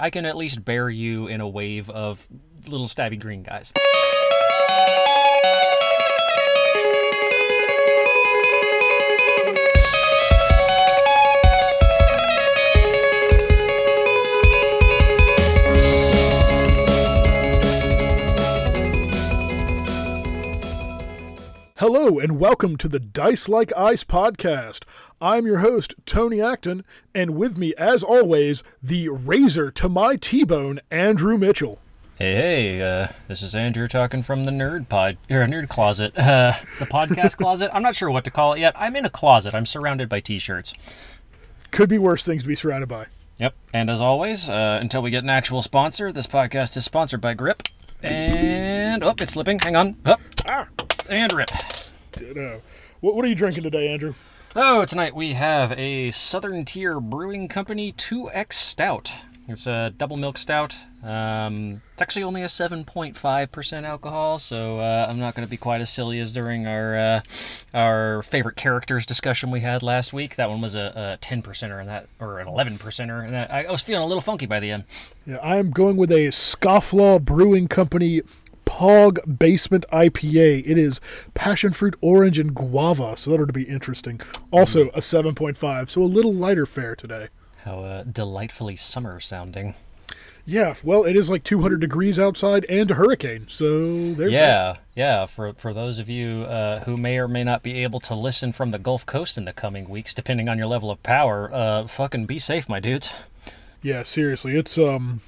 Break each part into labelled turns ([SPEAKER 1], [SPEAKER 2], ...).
[SPEAKER 1] I can at least bear you in a wave of little stabby green guys.
[SPEAKER 2] Hello and welcome to the Dice Like Ice podcast. I'm your host, Tony Acton, and with me, as always, the razor to my T bone, Andrew Mitchell.
[SPEAKER 1] Hey, hey, uh, this is Andrew talking from the nerd pod or nerd closet, uh, the podcast closet. I'm not sure what to call it yet. I'm in a closet. I'm surrounded by t-shirts.
[SPEAKER 2] Could be worse things to be surrounded by.
[SPEAKER 1] Yep. And as always, uh, until we get an actual sponsor, this podcast is sponsored by Grip. And oh, it's slipping. Hang on. Oh, ah, and rip.
[SPEAKER 2] Ditto. What, what are you drinking today, Andrew?
[SPEAKER 1] Oh, tonight we have a Southern Tier Brewing Company 2X Stout. It's a double milk stout. Um, it's actually only a 7.5% alcohol, so uh, I'm not going to be quite as silly as during our uh, our favorite characters discussion we had last week. That one was a, a 10 percenter and that, or an 11 percenter, and that, I, I was feeling a little funky by the end.
[SPEAKER 2] Yeah, I'm going with a Scofflaw Brewing Company Pog Basement IPA. It is passion fruit, orange, and guava, so that ought to be interesting. Also a 7.5, so a little lighter fare today.
[SPEAKER 1] How uh, delightfully summer sounding.
[SPEAKER 2] Yeah, well, it is like 200 degrees outside and a hurricane, so there's that.
[SPEAKER 1] Yeah, yeah. For for those of you uh, who may or may not be able to listen from the Gulf Coast in the coming weeks, depending on your level of power, uh, fucking be safe, my dudes.
[SPEAKER 2] Yeah, seriously, it's um,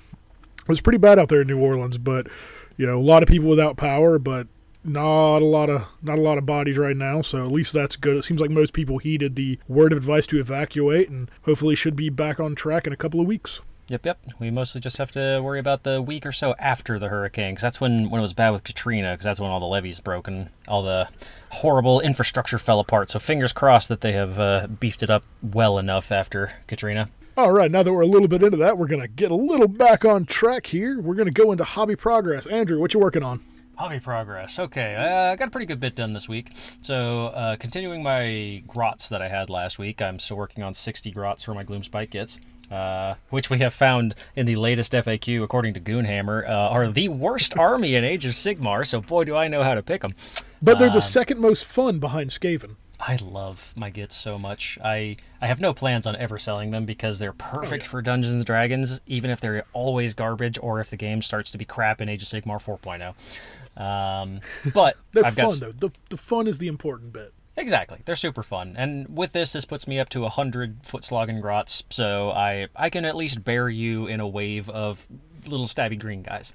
[SPEAKER 2] it was pretty bad out there in New Orleans, but you know, a lot of people without power, but not a lot of not a lot of bodies right now. So at least that's good. It seems like most people heeded the word of advice to evacuate, and hopefully should be back on track in a couple of weeks.
[SPEAKER 1] Yep, yep. We mostly just have to worry about the week or so after the hurricane, because that's when when it was bad with Katrina, because that's when all the levees broke and all the horrible infrastructure fell apart. So fingers crossed that they have uh, beefed it up well enough after Katrina.
[SPEAKER 2] All right, now that we're a little bit into that, we're gonna get a little back on track here. We're gonna go into hobby progress. Andrew, what you working on?
[SPEAKER 1] Hobby progress. Okay, uh, I got a pretty good bit done this week. So, uh, continuing my grots that I had last week, I'm still working on 60 grots for my Gloomspite Gitz, uh, which we have found in the latest FAQ, according to Goonhammer, uh, are the worst army in Age of Sigmar. So, boy, do I know how to pick them.
[SPEAKER 2] But they're the second most fun behind Skaven.
[SPEAKER 1] I love my gits so much. I I have no plans on ever selling them because they're perfect for Dungeons and Dragons, even if they're always garbage or if the game starts to be crap in Age of Sigmar 4.0. Um, but
[SPEAKER 2] They're
[SPEAKER 1] I've
[SPEAKER 2] fun
[SPEAKER 1] got
[SPEAKER 2] though. The the fun is the important bit.
[SPEAKER 1] Exactly. They're super fun. And with this, this puts me up to 100 foot slogging grots, so I, I can at least bear you in a wave of little stabby green guys.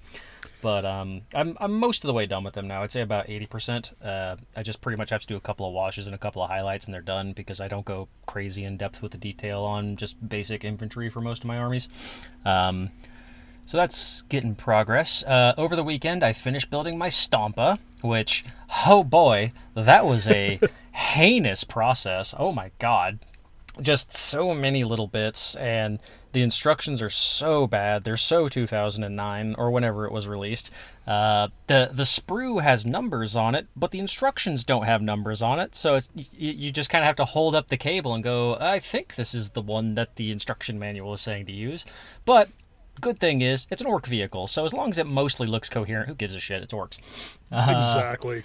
[SPEAKER 1] But um, I'm, I'm most of the way done with them now. I'd say about 80%. Uh, I just pretty much have to do a couple of washes and a couple of highlights, and they're done because I don't go crazy in depth with the detail on just basic infantry for most of my armies. Um, so that's getting progress. Uh, over the weekend, I finished building my Stompa, which, oh boy, that was a heinous process. Oh my god. Just so many little bits, and the instructions are so bad. They're so 2009 or whenever it was released. Uh, the the sprue has numbers on it, but the instructions don't have numbers on it. So it's, you, you just kind of have to hold up the cable and go, I think this is the one that the instruction manual is saying to use. But good thing is it's an orc vehicle, so as long as it mostly looks coherent, who gives a shit? It's orcs. Uh,
[SPEAKER 2] exactly.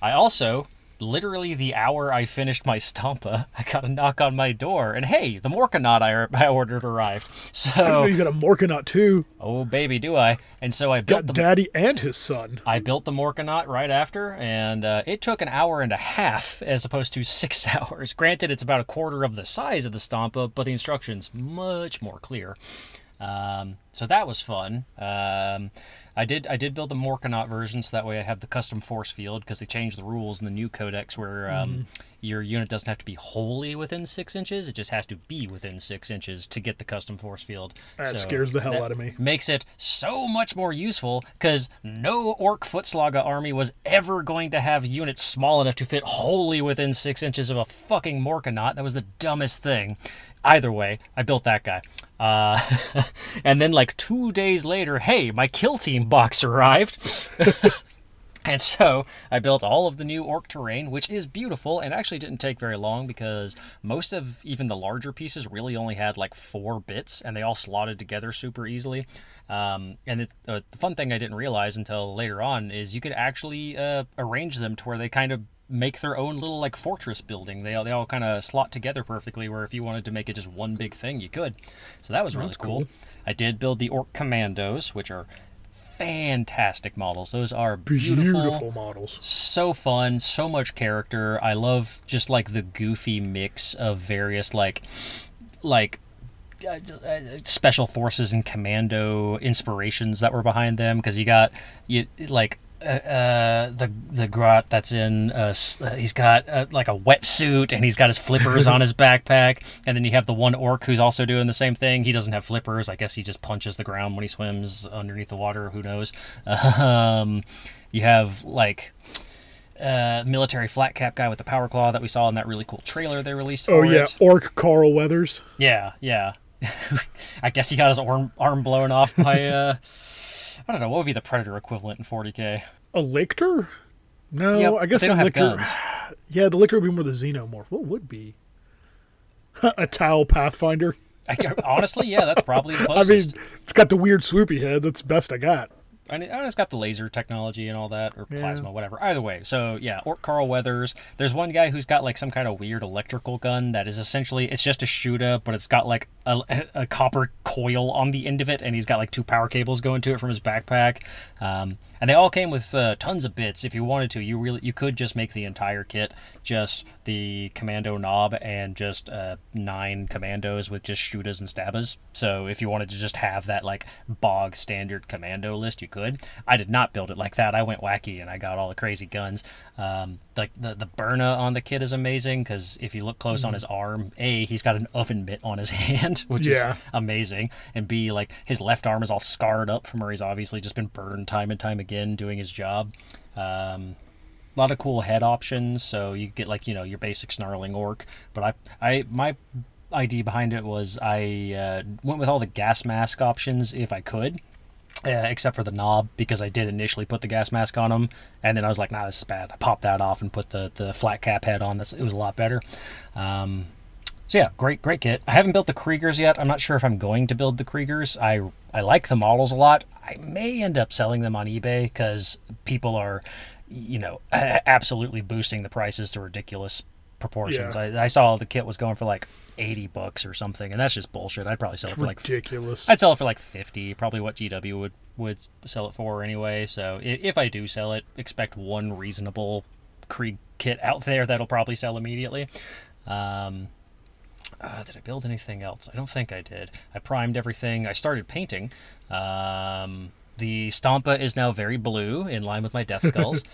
[SPEAKER 1] I also, literally the hour I finished my Stompa, I got a knock on my door, and hey, the Morkanaut I, I ordered arrived.
[SPEAKER 2] I know
[SPEAKER 1] So,
[SPEAKER 2] you got a Morkanaut too.
[SPEAKER 1] oh baby, do I? And so I built
[SPEAKER 2] Got
[SPEAKER 1] the
[SPEAKER 2] Daddy and his son.
[SPEAKER 1] I built the Morkanaut right after, and uh, it took an hour and a half as opposed to six hours. Granted, it's about a quarter of the size of the Stompa, but the instructions much more clear. Um, so that was fun. Um, I did I did build the Morkanaut version, so that way I have the custom force field because they changed the rules in the new codex where um, your unit doesn't have to be wholly within six inches; it just has to be within six inches to get the custom force field.
[SPEAKER 2] That
[SPEAKER 1] So
[SPEAKER 2] scares the hell out of me.
[SPEAKER 1] Makes it so much more useful because no Orc Footslaga army was ever going to have units small enough to fit wholly within six inches of a fucking Morkanaut. That was the dumbest thing. Either way, I built that guy. Uh, and then, like two days later, hey, my kill team box arrived. And so I built all of the new orc terrain, which is beautiful and actually didn't take very long because most of even the larger pieces really only had like four bits and they all slotted together super easily. Um, and it, uh, the fun thing I didn't realize until later on is you could actually uh, arrange them to where they kind of make their own little like fortress building. They all, they all kind of slot together perfectly. Where if you wanted to make it just one big thing, you could. So that was really cool.
[SPEAKER 2] cool.
[SPEAKER 1] I did build the orc commandos, which are fantastic models. Those are beautiful,
[SPEAKER 2] Beautiful models.
[SPEAKER 1] so fun, so much character. I love just like the goofy mix of various like like uh, uh, special forces and commando inspirations that were behind them because you got you like uh, uh, the the grot that's in uh, uh, he's got uh, like a wetsuit and he's got his flippers on his backpack and then you have the one orc who's also doing the same thing he doesn't have flippers i guess he just punches the ground when he swims underneath the water who knows um, you have like uh, military flat cap guy with the power claw that we saw in that really cool trailer they released
[SPEAKER 2] Oh yeah,
[SPEAKER 1] it.
[SPEAKER 2] Orc Carl Weathers.
[SPEAKER 1] Yeah, yeah. I guess he got his arm arm blown off by uh I don't know, what would be the predator equivalent in 40k?
[SPEAKER 2] A Lictor? No,
[SPEAKER 1] Yep,
[SPEAKER 2] I guess a Lictor. Yeah, the Lictor would be more the Xenomorph. What would be? a Tau Pathfinder.
[SPEAKER 1] I, honestly, yeah, that's probably the closest.
[SPEAKER 2] I mean, it's got the weird swoopy head. That's best I got.
[SPEAKER 1] I mean, it's got the laser technology and all that, or
[SPEAKER 2] Yeah.
[SPEAKER 1] plasma, whatever. Either way, so yeah, Orc Carl Weathers. There's one guy who's got like some kind of weird electrical gun that is essentially it's just a shooter, but it's got like a, a copper coil on the end of it, and he's got like two power cables going to it from his backpack. Um, and they all came with uh, tons of bits. If you wanted to, you really you could just make the entire kit just the commando knob and just uh, nine commandos with just shooters and stabbers. So if you wanted to just have that like bog standard commando list, you could. I did not build it like that. I went wacky and I got all the crazy guns. Um, like the the Burna on the kit is amazing because if you look close on his arm, a he's got an oven mitt on his hand, which
[SPEAKER 2] Yeah.
[SPEAKER 1] is amazing, and b like his left arm is all scarred up from where he's obviously just been burned time and time again doing his job. Um, a lot of cool head options. So you get like you know your basic snarling orc, but I I my idea behind it was I uh, went with all the gas mask options if I could. Uh, except for the knob because I did initially put the gas mask on them, and then I was like, "Nah, this is bad." I popped that off and put the, the flat cap head on. That's it was a lot better. Um, so yeah, great great kit. I haven't built the Kriegers yet. I'm not sure if I'm going to build the Kriegers. I I like the models a lot. I may end up selling them on eBay because people are, you know, absolutely boosting the prices to ridiculous proportions.
[SPEAKER 2] Yeah.
[SPEAKER 1] I, I saw the kit was going for like 80 bucks or something, and that's just bullshit. I'd probably sell it for like
[SPEAKER 2] Ridiculous.
[SPEAKER 1] I'd sell it for like 50, probably what GW would would sell it for anyway. So if I do sell it, expect one reasonable Krieg kit out there that'll probably sell immediately. Um, uh, did I build anything else? I don't think I did. I primed everything. I started painting. Um, the Stompa is now very blue, in line with my Death Skulls.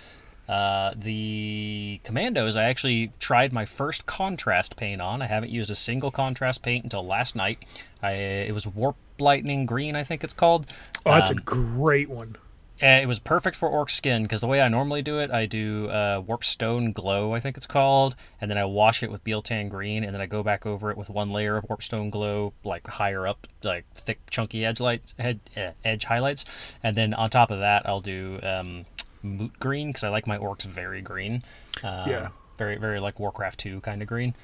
[SPEAKER 1] Uh, the Commandos, I actually tried my first contrast paint on. I haven't used a single contrast paint until last night. I, it was Warp Lightning Green, I think it's called.
[SPEAKER 2] oh, that's
[SPEAKER 1] Um,
[SPEAKER 2] a great one.
[SPEAKER 1] uh, it was perfect for orc skin because the way I normally do it, I do uh, warp stone glow, I think it's called, and then I wash it with Biel-Tan green, and then I go back over it with one layer of warp stone glow, like higher up, like thick, chunky edge lights, head, uh, edge highlights, and then on top of that, I'll do um, moot green because I like my orcs very green. Um,
[SPEAKER 2] Yeah.
[SPEAKER 1] Very, very like Warcraft 2 kind of green.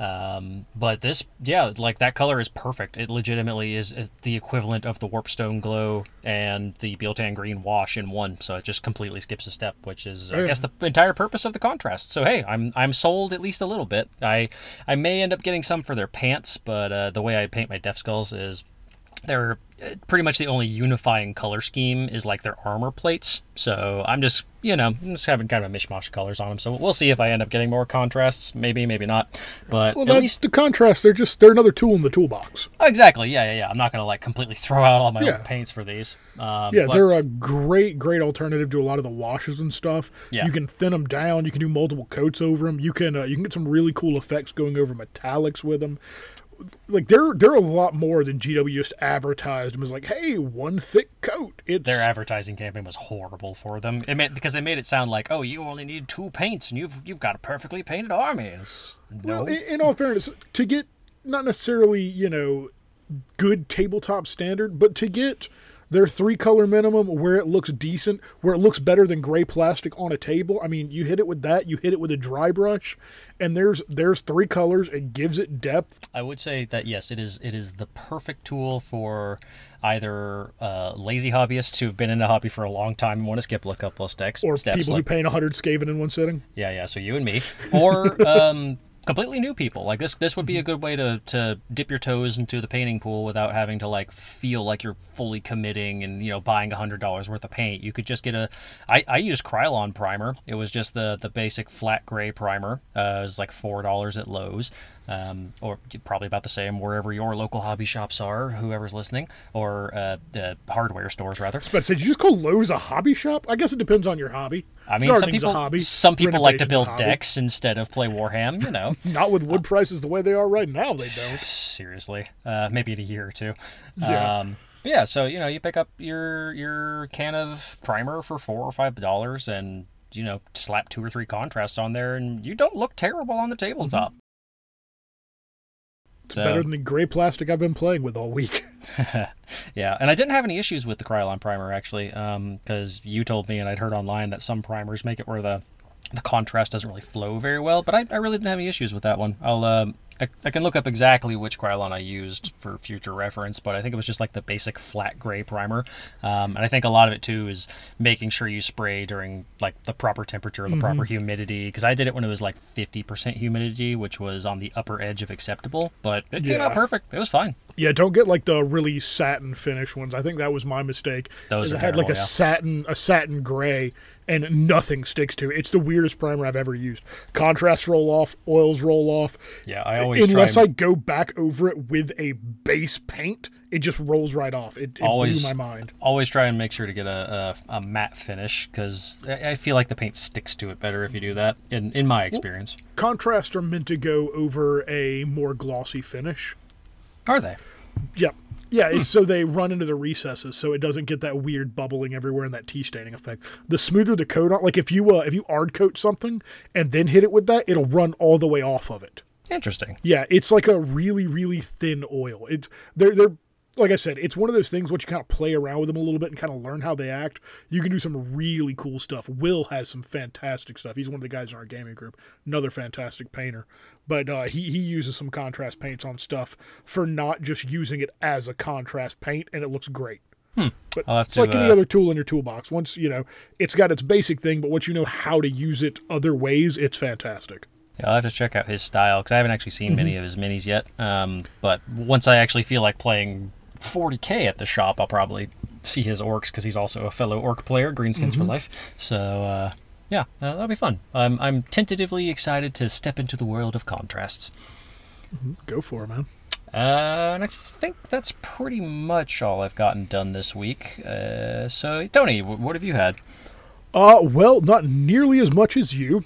[SPEAKER 1] Um, but this, yeah, like that color is perfect. It legitimately is uh, the equivalent of the Warpstone Glow and the Biel-Tan Green wash in one. So it just completely skips a step, which is, I guess, the entire purpose of the contrast. So hey, I'm I'm sold at least a little bit. I I may end up getting some for their pants, but uh, the way I paint my Death Skulls is they're uh, pretty much the only unifying color scheme is like their armor plates. So I'm just, you know, I'm just having kind of a mishmash of colors on them. So we'll see if I end up getting more contrasts. Maybe, maybe not. But
[SPEAKER 2] Well,
[SPEAKER 1] at
[SPEAKER 2] that's
[SPEAKER 1] least
[SPEAKER 2] the contrast. They're just they're another tool in the toolbox.
[SPEAKER 1] Oh, exactly. Yeah, yeah, yeah. I'm not gonna like completely throw out all my
[SPEAKER 2] Yeah.
[SPEAKER 1] paints for these. Um,
[SPEAKER 2] Yeah,
[SPEAKER 1] but-
[SPEAKER 2] they're a great, great alternative to a lot of the washes and stuff.
[SPEAKER 1] Yeah.
[SPEAKER 2] You can thin them down. You can do multiple coats over them. You can uh, you can get some really cool effects going over metallics with them. Like they're they're a lot more than GW just advertised and was like, hey, one thick coat. It's
[SPEAKER 1] their advertising campaign was horrible for them. It made, because they made it sound like, oh, you only need two paints and you've you've got a perfectly painted army. It's- no,
[SPEAKER 2] Well, in, in all fairness, to get not necessarily you know good tabletop standard, but to get They're three color minimum where it looks decent, where it looks better than gray plastic on a table. I mean, you hit it with that, you hit it with a dry brush, and there's there's three colors. It gives it depth.
[SPEAKER 1] I would say that yes, it is it is the perfect tool for either uh, lazy hobbyists who've been in the hobby for a long time and want to skip a couple of steps,
[SPEAKER 2] Or
[SPEAKER 1] steps
[SPEAKER 2] people
[SPEAKER 1] like
[SPEAKER 2] who paint 100 Skaven in one sitting.
[SPEAKER 1] Yeah, yeah. So you and me, or um, completely new people. Like this, this would be a good way to to dip your toes into the painting pool without having to like feel like you're fully committing and you know buying a hundred dollars worth of paint. You could just get a. I I used Krylon primer. It was just the the basic flat gray primer. Uh, it was like four dollars at Lowe's. Um, or probably about the same wherever your local hobby shops are, whoever's listening, or uh, the hardware stores rather.
[SPEAKER 2] But say, did you just call Lowe's a hobby shop? I guess it depends on your hobby.
[SPEAKER 1] I mean, some
[SPEAKER 2] Gardening's
[SPEAKER 1] people, some people like to build decks instead of play Warham. You know.
[SPEAKER 2] Not with wood prices the way they are right now. They don't.
[SPEAKER 1] seriously uh, maybe in a year or two
[SPEAKER 2] Yeah.
[SPEAKER 1] um, yeah so you know you pick up your your can of primer for four or five dollars and you know slap two or three contrasts on there and you don't look terrible on the tabletop
[SPEAKER 2] It's
[SPEAKER 1] So-
[SPEAKER 2] better than the gray plastic I've been playing with all week.
[SPEAKER 1] yeah and i didn't have any issues with the krylon primer actually because you told me and i'd heard online that some primers make it where the the contrast doesn't really flow very well but i, I really didn't have any issues with that one i'll um I, I can look up exactly which Krylon I used for future reference, but I think it was just like the basic flat gray primer. Um, and I think a lot of it too is making sure you spray during like the proper temperature, the proper humidity. Because I did it when it was like 50% humidity, which was on the upper edge of acceptable, but it came out perfect. It was fine.
[SPEAKER 2] Yeah, don't get like the really satin finish ones. I think that was my mistake.
[SPEAKER 1] Those are
[SPEAKER 2] it had like a
[SPEAKER 1] yeah.
[SPEAKER 2] satin a satin gray and nothing sticks to it. It's the weirdest primer I've ever used. Contrasts roll off, oils roll off.
[SPEAKER 1] Yeah, I always
[SPEAKER 2] Unless. I go back over it with a base paint, it just rolls right off. It, it
[SPEAKER 1] Always-
[SPEAKER 2] blew my mind.
[SPEAKER 1] always try and make sure to get a, a, a matte finish because I I feel like the paint sticks to it better if you do that. In in my experience,
[SPEAKER 2] Contrasts are meant to go over a more glossy finish.
[SPEAKER 1] are they?
[SPEAKER 2] Yep. Yeah,
[SPEAKER 1] Hmm.
[SPEAKER 2] so they run into the recesses, so it doesn't get that weird bubbling everywhere and that tea staining effect. The smoother the coat on, like if you uh, if you ard coat something and then hit it with that, it'll run all the way off of it.
[SPEAKER 1] Interesting.
[SPEAKER 2] Yeah, it's like a really really thin oil. It's they're they're like I said, it's one of those things once you kind of play around with them a little bit and kind of learn how they act, you can do some really cool stuff. Will has some fantastic stuff. He's one of the guys in our gaming group, another fantastic painter. But uh, he he uses some contrast paints on stuff for not just using it as a contrast paint, and it looks great. But it's
[SPEAKER 1] to,
[SPEAKER 2] like any
[SPEAKER 1] uh,
[SPEAKER 2] other tool in your toolbox. Once you know it's got its basic thing, but once you know how to use it other ways, it's fantastic.
[SPEAKER 1] Yeah, I'll have to check out his style because I haven't actually seen many of his minis yet. Um, but once I actually feel like playing 40k at the shop, I'll probably see his orcs because he's also a fellow orc player, Greenskins for life. So uh, yeah, uh, that'll be fun. I'm I'm tentatively excited to step into the world of contrasts.
[SPEAKER 2] Go for it, man.
[SPEAKER 1] Uh, and I think that's pretty much all I've gotten done this week. Uh, so Tony, wh- what have you had?
[SPEAKER 2] Uh, well, not nearly as much as you.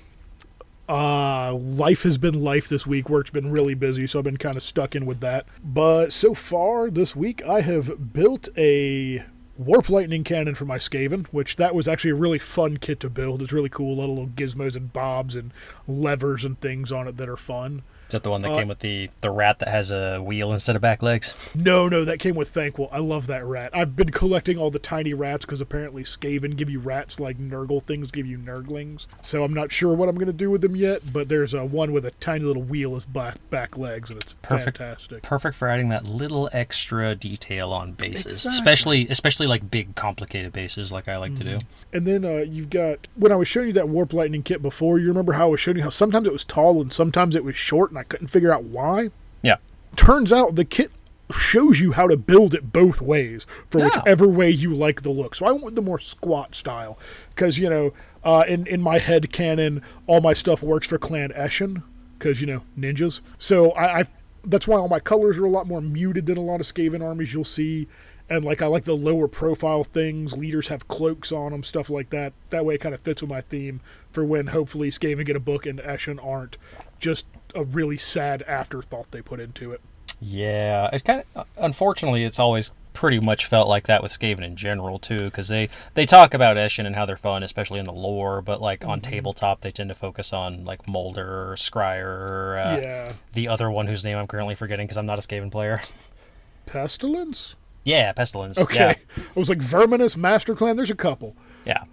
[SPEAKER 2] Uh, life has been life this week. Work's been really busy, so I've been kind of stuck in with that. But so far this week, I have built a warp lightning cannon for my Skaven, which that was actually a really fun kit to build. It's really cool, little, little gizmos and bobs and levers and things on it that are fun.
[SPEAKER 1] Is that the one that
[SPEAKER 2] Uh,
[SPEAKER 1] came with the the rat that has a wheel instead of back legs?
[SPEAKER 2] No, no, that came with Thanquol. I love that rat. I've been collecting all the tiny rats because apparently Skaven give you rats like Nurgle things give you Nurglings. So I'm not sure what I'm going to do with them yet, but there's a one with a tiny little wheel as back, back legs, and it's
[SPEAKER 1] Perfect.
[SPEAKER 2] fantastic.
[SPEAKER 1] perfect for adding that little extra detail on bases,
[SPEAKER 2] Exactly.
[SPEAKER 1] especially especially like big complicated bases like I like to do.
[SPEAKER 2] And then uh, you've got, when I was showing you that Warp Lightning kit before, you remember how I was showing you how sometimes it was tall and sometimes it was short, and I couldn't figure out why?
[SPEAKER 1] Yeah.
[SPEAKER 2] turns out the kit shows you how to build it both ways for whichever way you like the look. So I went with the more squat style because you know, uh, in in my head canon, all my stuff works for Clan Eshin because you know ninjas. So I, I that's why all my colors are a lot more muted than a lot of Skaven armies you'll see. And like I like the lower profile things. Leaders have cloaks on them, stuff like that. That way, it kind of fits with my theme for when hopefully Skaven get a book and Eshin aren't just a really sad afterthought they put into it.
[SPEAKER 1] Yeah, it's kind of unfortunately it's always pretty much felt like that with Skaven in general too, because they they talk about Eshin and how they're fun, especially in the lore, but like on tabletop they tend to focus on like Moulder Skryre uh,
[SPEAKER 2] yeah.
[SPEAKER 1] the other one whose name I'm currently forgetting because I'm not a Skaven player.
[SPEAKER 2] Pestilence?
[SPEAKER 1] Yeah, pestilence.
[SPEAKER 2] Okay,
[SPEAKER 1] Yeah,
[SPEAKER 2] I was like Verminous, Master Clan. There's a couple.
[SPEAKER 1] yeah.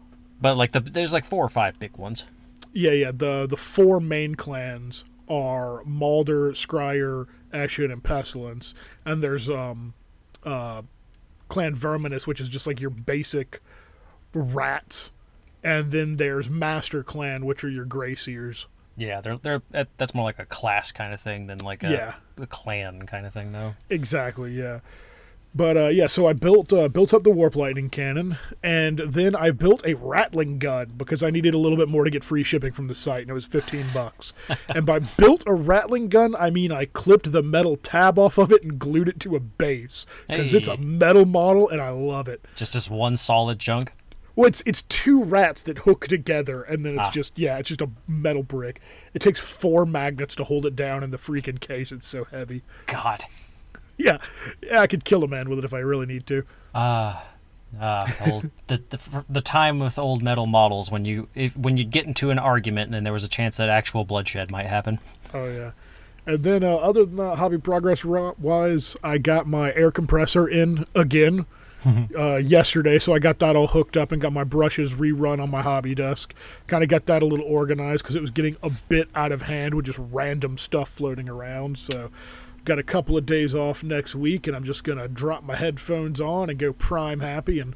[SPEAKER 1] But like the there's like four or five big ones.
[SPEAKER 2] Yeah, yeah. The the four main clans are Moulder, Skryre, Eshin, and Pestilence, and there's um, uh, Clan Verminous, which is just like your basic rats, and then there's Master Clan, which are your Grey Seers.
[SPEAKER 1] Yeah, they're they're that's more like a class kind of thing than like a,
[SPEAKER 2] Yeah.
[SPEAKER 1] a clan kind of thing though.
[SPEAKER 2] Exactly, yeah. But uh, yeah, so I built uh, built up the warp lightning cannon, and then I built a rattling gun because I needed a little bit more to get free shipping from the site, and it was fifteen bucks. and by built a rattling gun, I mean I clipped the metal tab off of it and glued it to a base because it's a metal model, and I love it.
[SPEAKER 1] Just this one solid chunk.
[SPEAKER 2] Well, it's it's two rats that hook together, and then it's
[SPEAKER 1] Ah.
[SPEAKER 2] just yeah, it's just a metal brick. It takes four magnets to hold it down in the freaking case. It's so heavy.
[SPEAKER 1] God.
[SPEAKER 2] Yeah, yeah, I could kill a man with it if I really need to.
[SPEAKER 1] Ah, ah, old the, the the time with old metal models when you if, when you get into an argument and there was a chance that actual bloodshed might happen.
[SPEAKER 2] Oh yeah. And then uh, other than that, hobby progress wise, I got my air compressor in again uh, yesterday, so I got that all hooked up and got my brushes rerun on my hobby desk. Kind of got that a little organized because it was getting a bit out of hand with just random stuff floating around. So got a couple of days off next week, and I'm just gonna drop my headphones on and go prime happy. And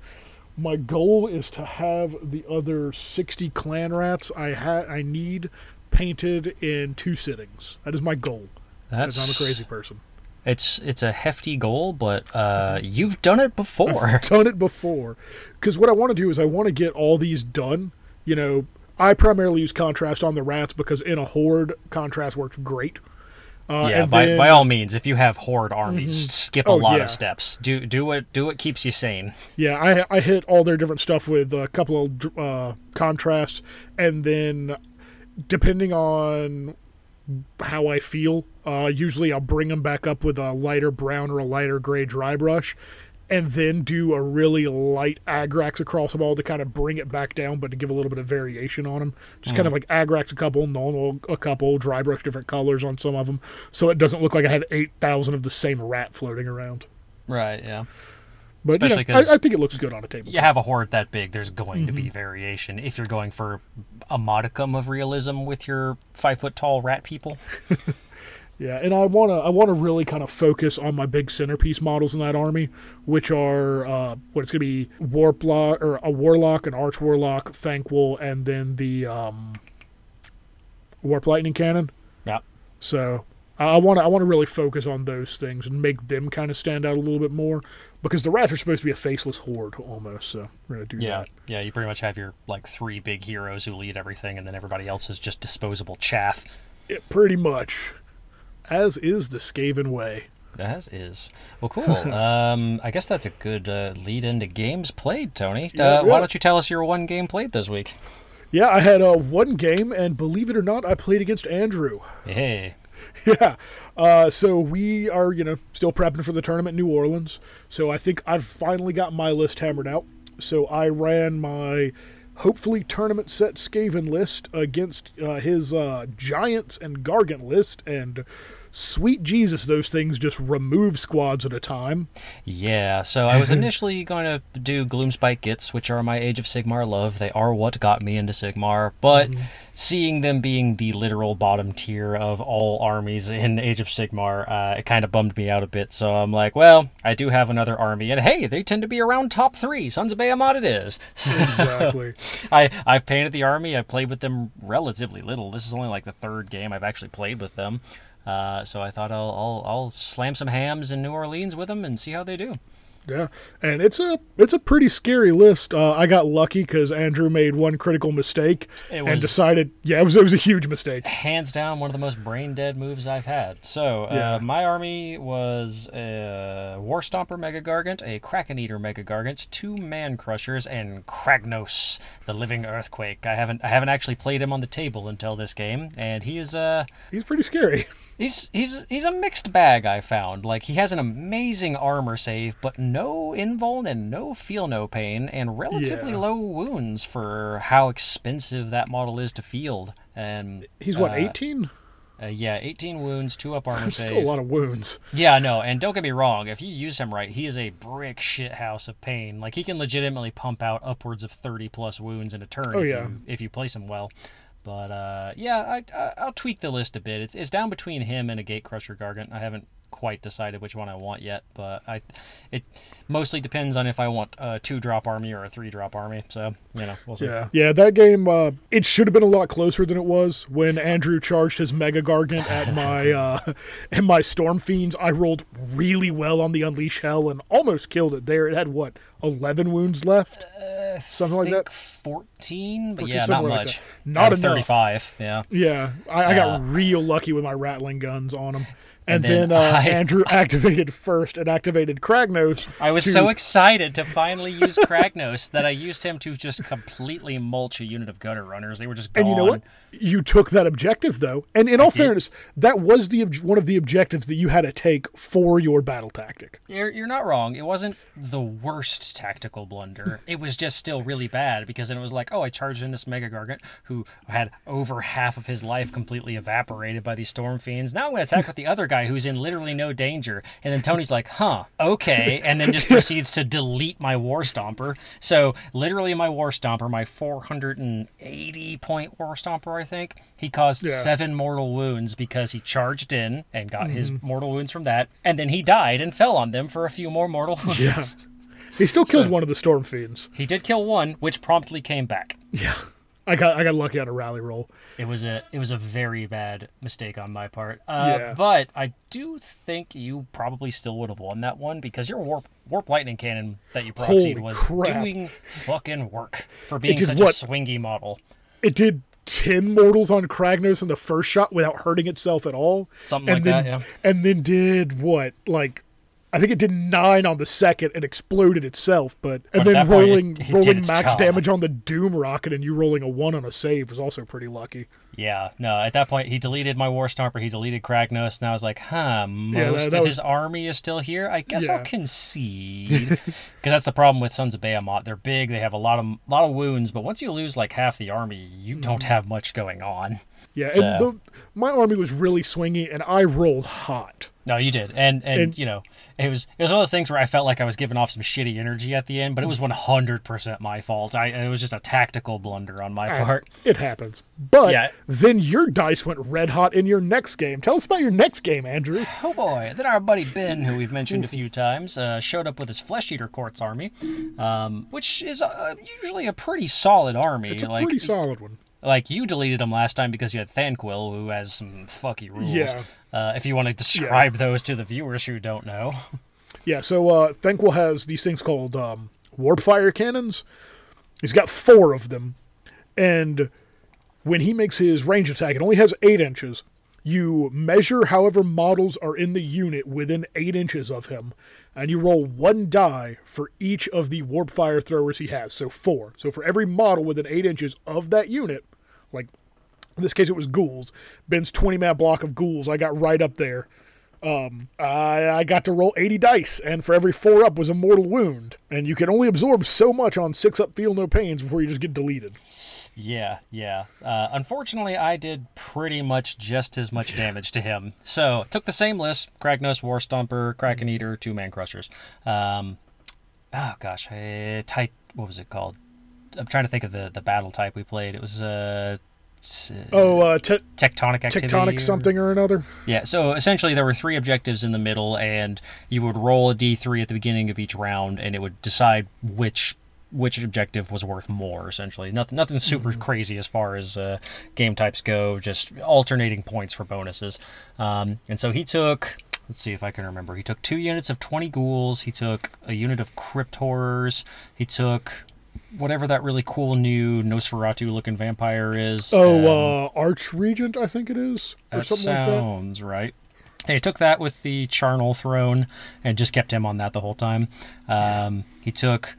[SPEAKER 2] my goal is to have the other 60 clan rats I ha- I need painted in two sittings. That is my goal.
[SPEAKER 1] That's
[SPEAKER 2] Because I'm a crazy person.
[SPEAKER 1] It's it's a hefty goal, but uh, you've done it before.
[SPEAKER 2] Done it before. Because what I want to do is I want to get all these done. You know, I primarily use contrast on the rats because in a horde, contrast works great. Uh,
[SPEAKER 1] yeah, by,
[SPEAKER 2] then-
[SPEAKER 1] by all means, if you have horde armies, skip a
[SPEAKER 2] Oh,
[SPEAKER 1] lot
[SPEAKER 2] yeah.
[SPEAKER 1] of steps. Do do what do what keeps you sane.
[SPEAKER 2] Yeah, I I hit all their different stuff with a couple of uh, contrasts, and then depending on how I feel, uh, usually I'll bring them back up with a lighter brown or a lighter gray dry brush, and then do a really light agrax across them all to kind of bring it back down, but to give a little bit of variation on them. Just kind of like agrax a couple, normal a couple, dry brush different colors on some of them, so it doesn't look like I have eight thousand of the same rat floating around.
[SPEAKER 1] Right. Yeah.
[SPEAKER 2] But you know, I, I think it looks good on a table.
[SPEAKER 1] You have a horde that big. There's going to
[SPEAKER 2] Mm-hmm.
[SPEAKER 1] be variation if you're going for a modicum of realism with your five foot tall rat people.
[SPEAKER 2] Yeah, and I wanna I wanna really kind of focus on my big centerpiece models in that army, which are uh, what it's gonna be warplock or a warlock, an arch warlock, Thanquol, and then the um, warp lightning cannon.
[SPEAKER 1] Yeah.
[SPEAKER 2] So I want to I want to really focus on those things and make them kind of stand out a little bit more because the rats are supposed to be a faceless horde almost. So we're gonna do
[SPEAKER 1] Yeah,
[SPEAKER 2] that.
[SPEAKER 1] yeah. You pretty much have your like three big heroes who lead everything, and then everybody else is just disposable chaff.
[SPEAKER 2] It, pretty much, as is the Skaven way.
[SPEAKER 1] As is. Well, cool. um, I guess that's a good uh, lead into games played, Tony.
[SPEAKER 2] Yeah,
[SPEAKER 1] uh,
[SPEAKER 2] yeah.
[SPEAKER 1] Why don't you tell us your one game played this week?
[SPEAKER 2] Yeah, I had uh, one game, and believe it or not, I played against Andrew.
[SPEAKER 1] Hey,
[SPEAKER 2] Yeah. Uh, so we are, you know, still prepping for the tournament in New Orleans. So I think I've finally got my list hammered out. So I ran my hopefully tournament set Skaven list against uh, his uh, Giants and Gargant list. And sweet Jesus, those things just remove squads at a time.
[SPEAKER 1] yeah. So I was initially going to do Gloomspite Gitz, which are my Age of Sigmar love. They are what got me into Sigmar, but seeing them being the literal bottom tier of all armies in Age of Sigmar, uh, it kind of bummed me out a bit. So I'm like, well, I do have another army, and hey, they tend to be around top three. Sons of Behemoth it is.
[SPEAKER 2] Exactly.
[SPEAKER 1] I I've painted the army. I've played with them relatively little. This is only like the third game I've actually played with them. Uh, so I thought I'll, I'll I'll slam some hams in New Orleans with them and see how they do.
[SPEAKER 2] yeah. And it's a it's a pretty scary list. Uh, I got lucky because Andrew made one critical mistake and decided, yeah, it was, it was a huge mistake.
[SPEAKER 1] Hands down, one of the most brain dead moves I've had. So
[SPEAKER 2] Yeah.
[SPEAKER 1] uh, my army was a War Stomper Mega Gargant, a Kraken Eater Mega Gargant, two Man Crushers, and Kragnos, the Living Earthquake. I haven't I haven't actually played him on the table until this game, and he is uh
[SPEAKER 2] He's pretty scary.
[SPEAKER 1] He's he's he's a mixed bag. I found like he has an amazing armor save, but no invuln and no feel no pain, and relatively
[SPEAKER 2] Yeah.
[SPEAKER 1] low wounds for how expensive that model is to field. And
[SPEAKER 2] He's what,
[SPEAKER 1] uh,
[SPEAKER 2] 18?
[SPEAKER 1] Uh, yeah, 18 wounds, two up armor
[SPEAKER 2] Still
[SPEAKER 1] save.
[SPEAKER 2] a lot of wounds.
[SPEAKER 1] Yeah, no, and don't get me wrong. If you use him right, he is a brick shit house of pain. Like he can legitimately pump out upwards of 30 plus wounds in a turn.
[SPEAKER 2] Oh,
[SPEAKER 1] if
[SPEAKER 2] yeah.
[SPEAKER 1] you, if you place him well. But uh, yeah, I, I I'll tweak the list a bit. It's it's down between him and a Gate Crusher Gargant. I haven't quite decided which one I want yet, but I it mostly depends on if I want a two drop army or a three drop army. So you know, we'll see.
[SPEAKER 2] Yeah, yeah. That game, uh, it should have been a lot closer than it was when Andrew charged his Mega Gargant at my uh, and my Storm Fiends. I rolled really well on the Unleash Hell and almost killed it. There, it had what eleven wounds left, something like
[SPEAKER 1] think
[SPEAKER 2] that.
[SPEAKER 1] 14, but
[SPEAKER 2] 14,
[SPEAKER 1] yeah, not
[SPEAKER 2] like
[SPEAKER 1] much.
[SPEAKER 2] that. Not enough.
[SPEAKER 1] 35, yeah.
[SPEAKER 2] Yeah, I, I got
[SPEAKER 1] Uh,
[SPEAKER 2] real lucky with my rattling guns on him. And,
[SPEAKER 1] And then
[SPEAKER 2] then, uh,
[SPEAKER 1] I-
[SPEAKER 2] Andrew activated first and activated Kragnos.
[SPEAKER 1] I was
[SPEAKER 2] to-
[SPEAKER 1] so excited to finally use Kragnos that I used him to just completely mulch a unit of gutter runners. They were just gone.
[SPEAKER 2] And you know what? You took that objective though, and in all fairness, that was the one of the objectives that you had to take for your battle tactic.
[SPEAKER 1] You're, you're not wrong. It wasn't the worst tactical blunder. It was just still really bad because then it was like, oh, I charged in this Mega Gargant who had over half of his life completely evaporated by these Storm Fiends. Now I'm going to attack with the other guy who's in literally no danger. And then Tony's like, huh, okay. And then just proceeds to delete my War Stomper. So literally my War Stomper, my 480 point War Stomper, I think, he caused
[SPEAKER 2] Yeah.
[SPEAKER 1] seven mortal wounds because he charged in and got his
[SPEAKER 2] Mm-hmm.
[SPEAKER 1] mortal wounds from that. And then he died and fell on them for a few more mortal wounds.
[SPEAKER 2] Yeah. He still killed
[SPEAKER 1] So-
[SPEAKER 2] one of the storm fiends.
[SPEAKER 1] He did kill one, which promptly came back.
[SPEAKER 2] Yeah, I got I got lucky on a rally roll.
[SPEAKER 1] It was a it was a very bad mistake on my part. Uh,
[SPEAKER 2] Yeah.
[SPEAKER 1] But I do think you probably still would have won that one because your warp warp lightning cannon that you proxied
[SPEAKER 2] Holy
[SPEAKER 1] was
[SPEAKER 2] crap.
[SPEAKER 1] doing fucking work for being such
[SPEAKER 2] what?
[SPEAKER 1] a swingy model.
[SPEAKER 2] It did ten mortals on Kragnos in the first shot without hurting itself at all.
[SPEAKER 1] Something
[SPEAKER 2] and
[SPEAKER 1] like
[SPEAKER 2] then,
[SPEAKER 1] that, yeah.
[SPEAKER 2] And then did what like. I think it did nine on the second and exploded itself, but and then rolling
[SPEAKER 1] it- it
[SPEAKER 2] rolling max
[SPEAKER 1] job.
[SPEAKER 2] damage on the Doom rocket and you rolling a one on a save was also pretty lucky.
[SPEAKER 1] Yeah, no, at that point he deleted my War Stomper, he deleted Kragnos, and I was like, huh, most
[SPEAKER 2] that
[SPEAKER 1] of
[SPEAKER 2] was-
[SPEAKER 1] his army is still here. I guess I'll
[SPEAKER 2] Yeah.
[SPEAKER 1] concede. Because that's the problem with Sons of Behemoth. They're big, they have a lot of lot of wounds, but once you lose like half the army, you
[SPEAKER 2] Mm-hmm.
[SPEAKER 1] don't have much going on.
[SPEAKER 2] Yeah,
[SPEAKER 1] So-
[SPEAKER 2] and the, my army was really swingy, and I rolled hot.
[SPEAKER 1] No, you did, and, and
[SPEAKER 2] And-
[SPEAKER 1] you know it was it was one of those things where I felt like I was giving off some shitty energy at the end, but it was one hundred percent my fault. I it was just a tactical blunder on my part.
[SPEAKER 2] It happens. But
[SPEAKER 1] Yeah.
[SPEAKER 2] then your dice went red hot in your next game. Tell us about your next game, Andrew.
[SPEAKER 1] Oh boy! Then our buddy Ben, who we've mentioned a few times, uh, showed up with his Flesh Eater Courts army, um, which is uh, usually a pretty solid army.
[SPEAKER 2] It's a
[SPEAKER 1] like
[SPEAKER 2] pretty solid one.
[SPEAKER 1] Like you deleted him last time because you had Thanquol, who has some fucky rules.
[SPEAKER 2] Yeah.
[SPEAKER 1] Uh, if you want to describe those to the viewers who don't know.
[SPEAKER 2] Yeah, so uh, Thanquol has these things called um, warp fire cannons. He's got four of them, and when he makes his range attack, it only has eight inches. You measure however models are in the unit within eight inches of him, and you roll one die for each of the warp fire throwers he has. So four. So for every model within eight inches of that unit, like in this case it was ghouls. Ben's twenty man block of ghouls, I got right up there. Um, I, I got to roll 80 dice, and for every four up was a mortal wound. And you can only absorb so much on six up, feel no pains before you just get deleted.
[SPEAKER 1] Yeah, yeah. Uh, unfortunately, I did pretty much just as much damage to him. So took the same list: Kragnos, War Stomper, Kraken Eater, Two Man Crushers. Um, oh gosh, uh, type. What was it called? I'm trying to think of the the battle type we played. It was uh, s-
[SPEAKER 2] Oh, uh, te-
[SPEAKER 1] tectonic activity.
[SPEAKER 2] tectonic
[SPEAKER 1] or-
[SPEAKER 2] something or another.
[SPEAKER 1] Yeah, so essentially there were three objectives in the middle, and you would roll a d3 at the beginning of each round, and it would decide which which objective was worth more. Essentially, nothing nothing super crazy as far as uh, game types go, just alternating points for bonuses. Um, and so he took. Let's see if I can remember. He took two units of 20 ghouls. He took a unit of crypt horrors. He took whatever that really cool new Nosferatu looking vampire is.
[SPEAKER 2] Oh,
[SPEAKER 1] Um,
[SPEAKER 2] uh, Arch Regent, I think it is, or
[SPEAKER 1] that
[SPEAKER 2] something like that.
[SPEAKER 1] sounds right. He took that with the Charnel throne and just kept him on that the whole time. Um, he took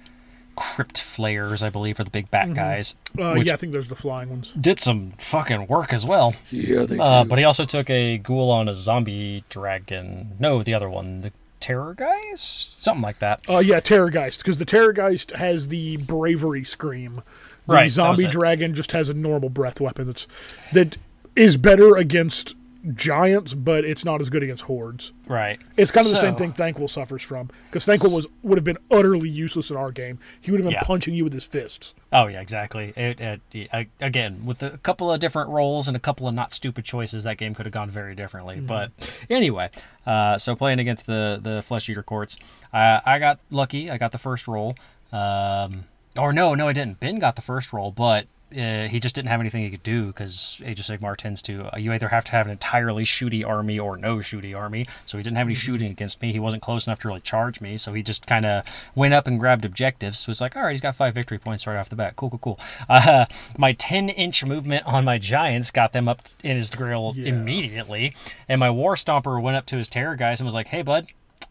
[SPEAKER 1] Crypt Flayers, I believe, are the big bat guys.
[SPEAKER 2] Uh, yeah, I think those are the flying ones.
[SPEAKER 1] did some fucking work as well.
[SPEAKER 2] Yeah, they
[SPEAKER 1] Uh, but he also took a ghoul on a zombie dragon. No, the other one, the Terror guys, something like that.
[SPEAKER 2] Uh, yeah, Terrorgheist, because the Terrorgheist has the bravery scream. The
[SPEAKER 1] Right,
[SPEAKER 2] zombie dragon just has a normal breath weapon that's that is better against giants, but it's not as good against hordes.
[SPEAKER 1] Right.
[SPEAKER 2] It's kind of the same
[SPEAKER 1] So-
[SPEAKER 2] thing Thanquol suffers from because Thanquol was would have been utterly useless in our game. He would have been
[SPEAKER 1] Yeah.
[SPEAKER 2] punching you with his fists.
[SPEAKER 1] Oh yeah, exactly. It, it, I- again with a couple of different roles and a couple of not stupid choices, that game could have gone very differently. But anyway, uh, so playing against the the flesh eater courts, uh, I got lucky. I got the first roll. Um, or no, no, I didn't. Ben got the first roll, but. Uh, he just didn't have anything he could do because Age of Sigmar tends to. Uh, you either have to have an entirely shooty army or no shooty army. So he didn't have any shooting against me. He wasn't close enough to really charge me. So he just kind of went up and grabbed objectives. So it's like, all right, he's got five victory points right off the bat. Cool, cool, cool. Uh, my 10 inch movement on my giants got them up in his grill
[SPEAKER 2] Yeah.
[SPEAKER 1] immediately. And my war stomper went up to his terror guys and was like, hey, bud,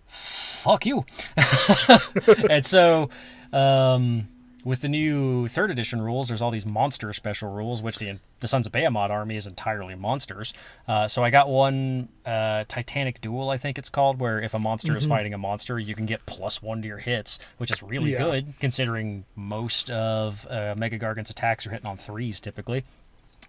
[SPEAKER 1] fuck you. and so. Um, with the new third edition rules, there's all these monster special rules, which the the Sons of Behemoth army is entirely monsters. Uh, so I got one uh, Titanic Duel, I think it's called, where if a monster is fighting a monster, you can get plus one to your hits, which is really
[SPEAKER 2] Yeah.
[SPEAKER 1] good considering most of uh, Mega Gargant's attacks are hitting on threes typically.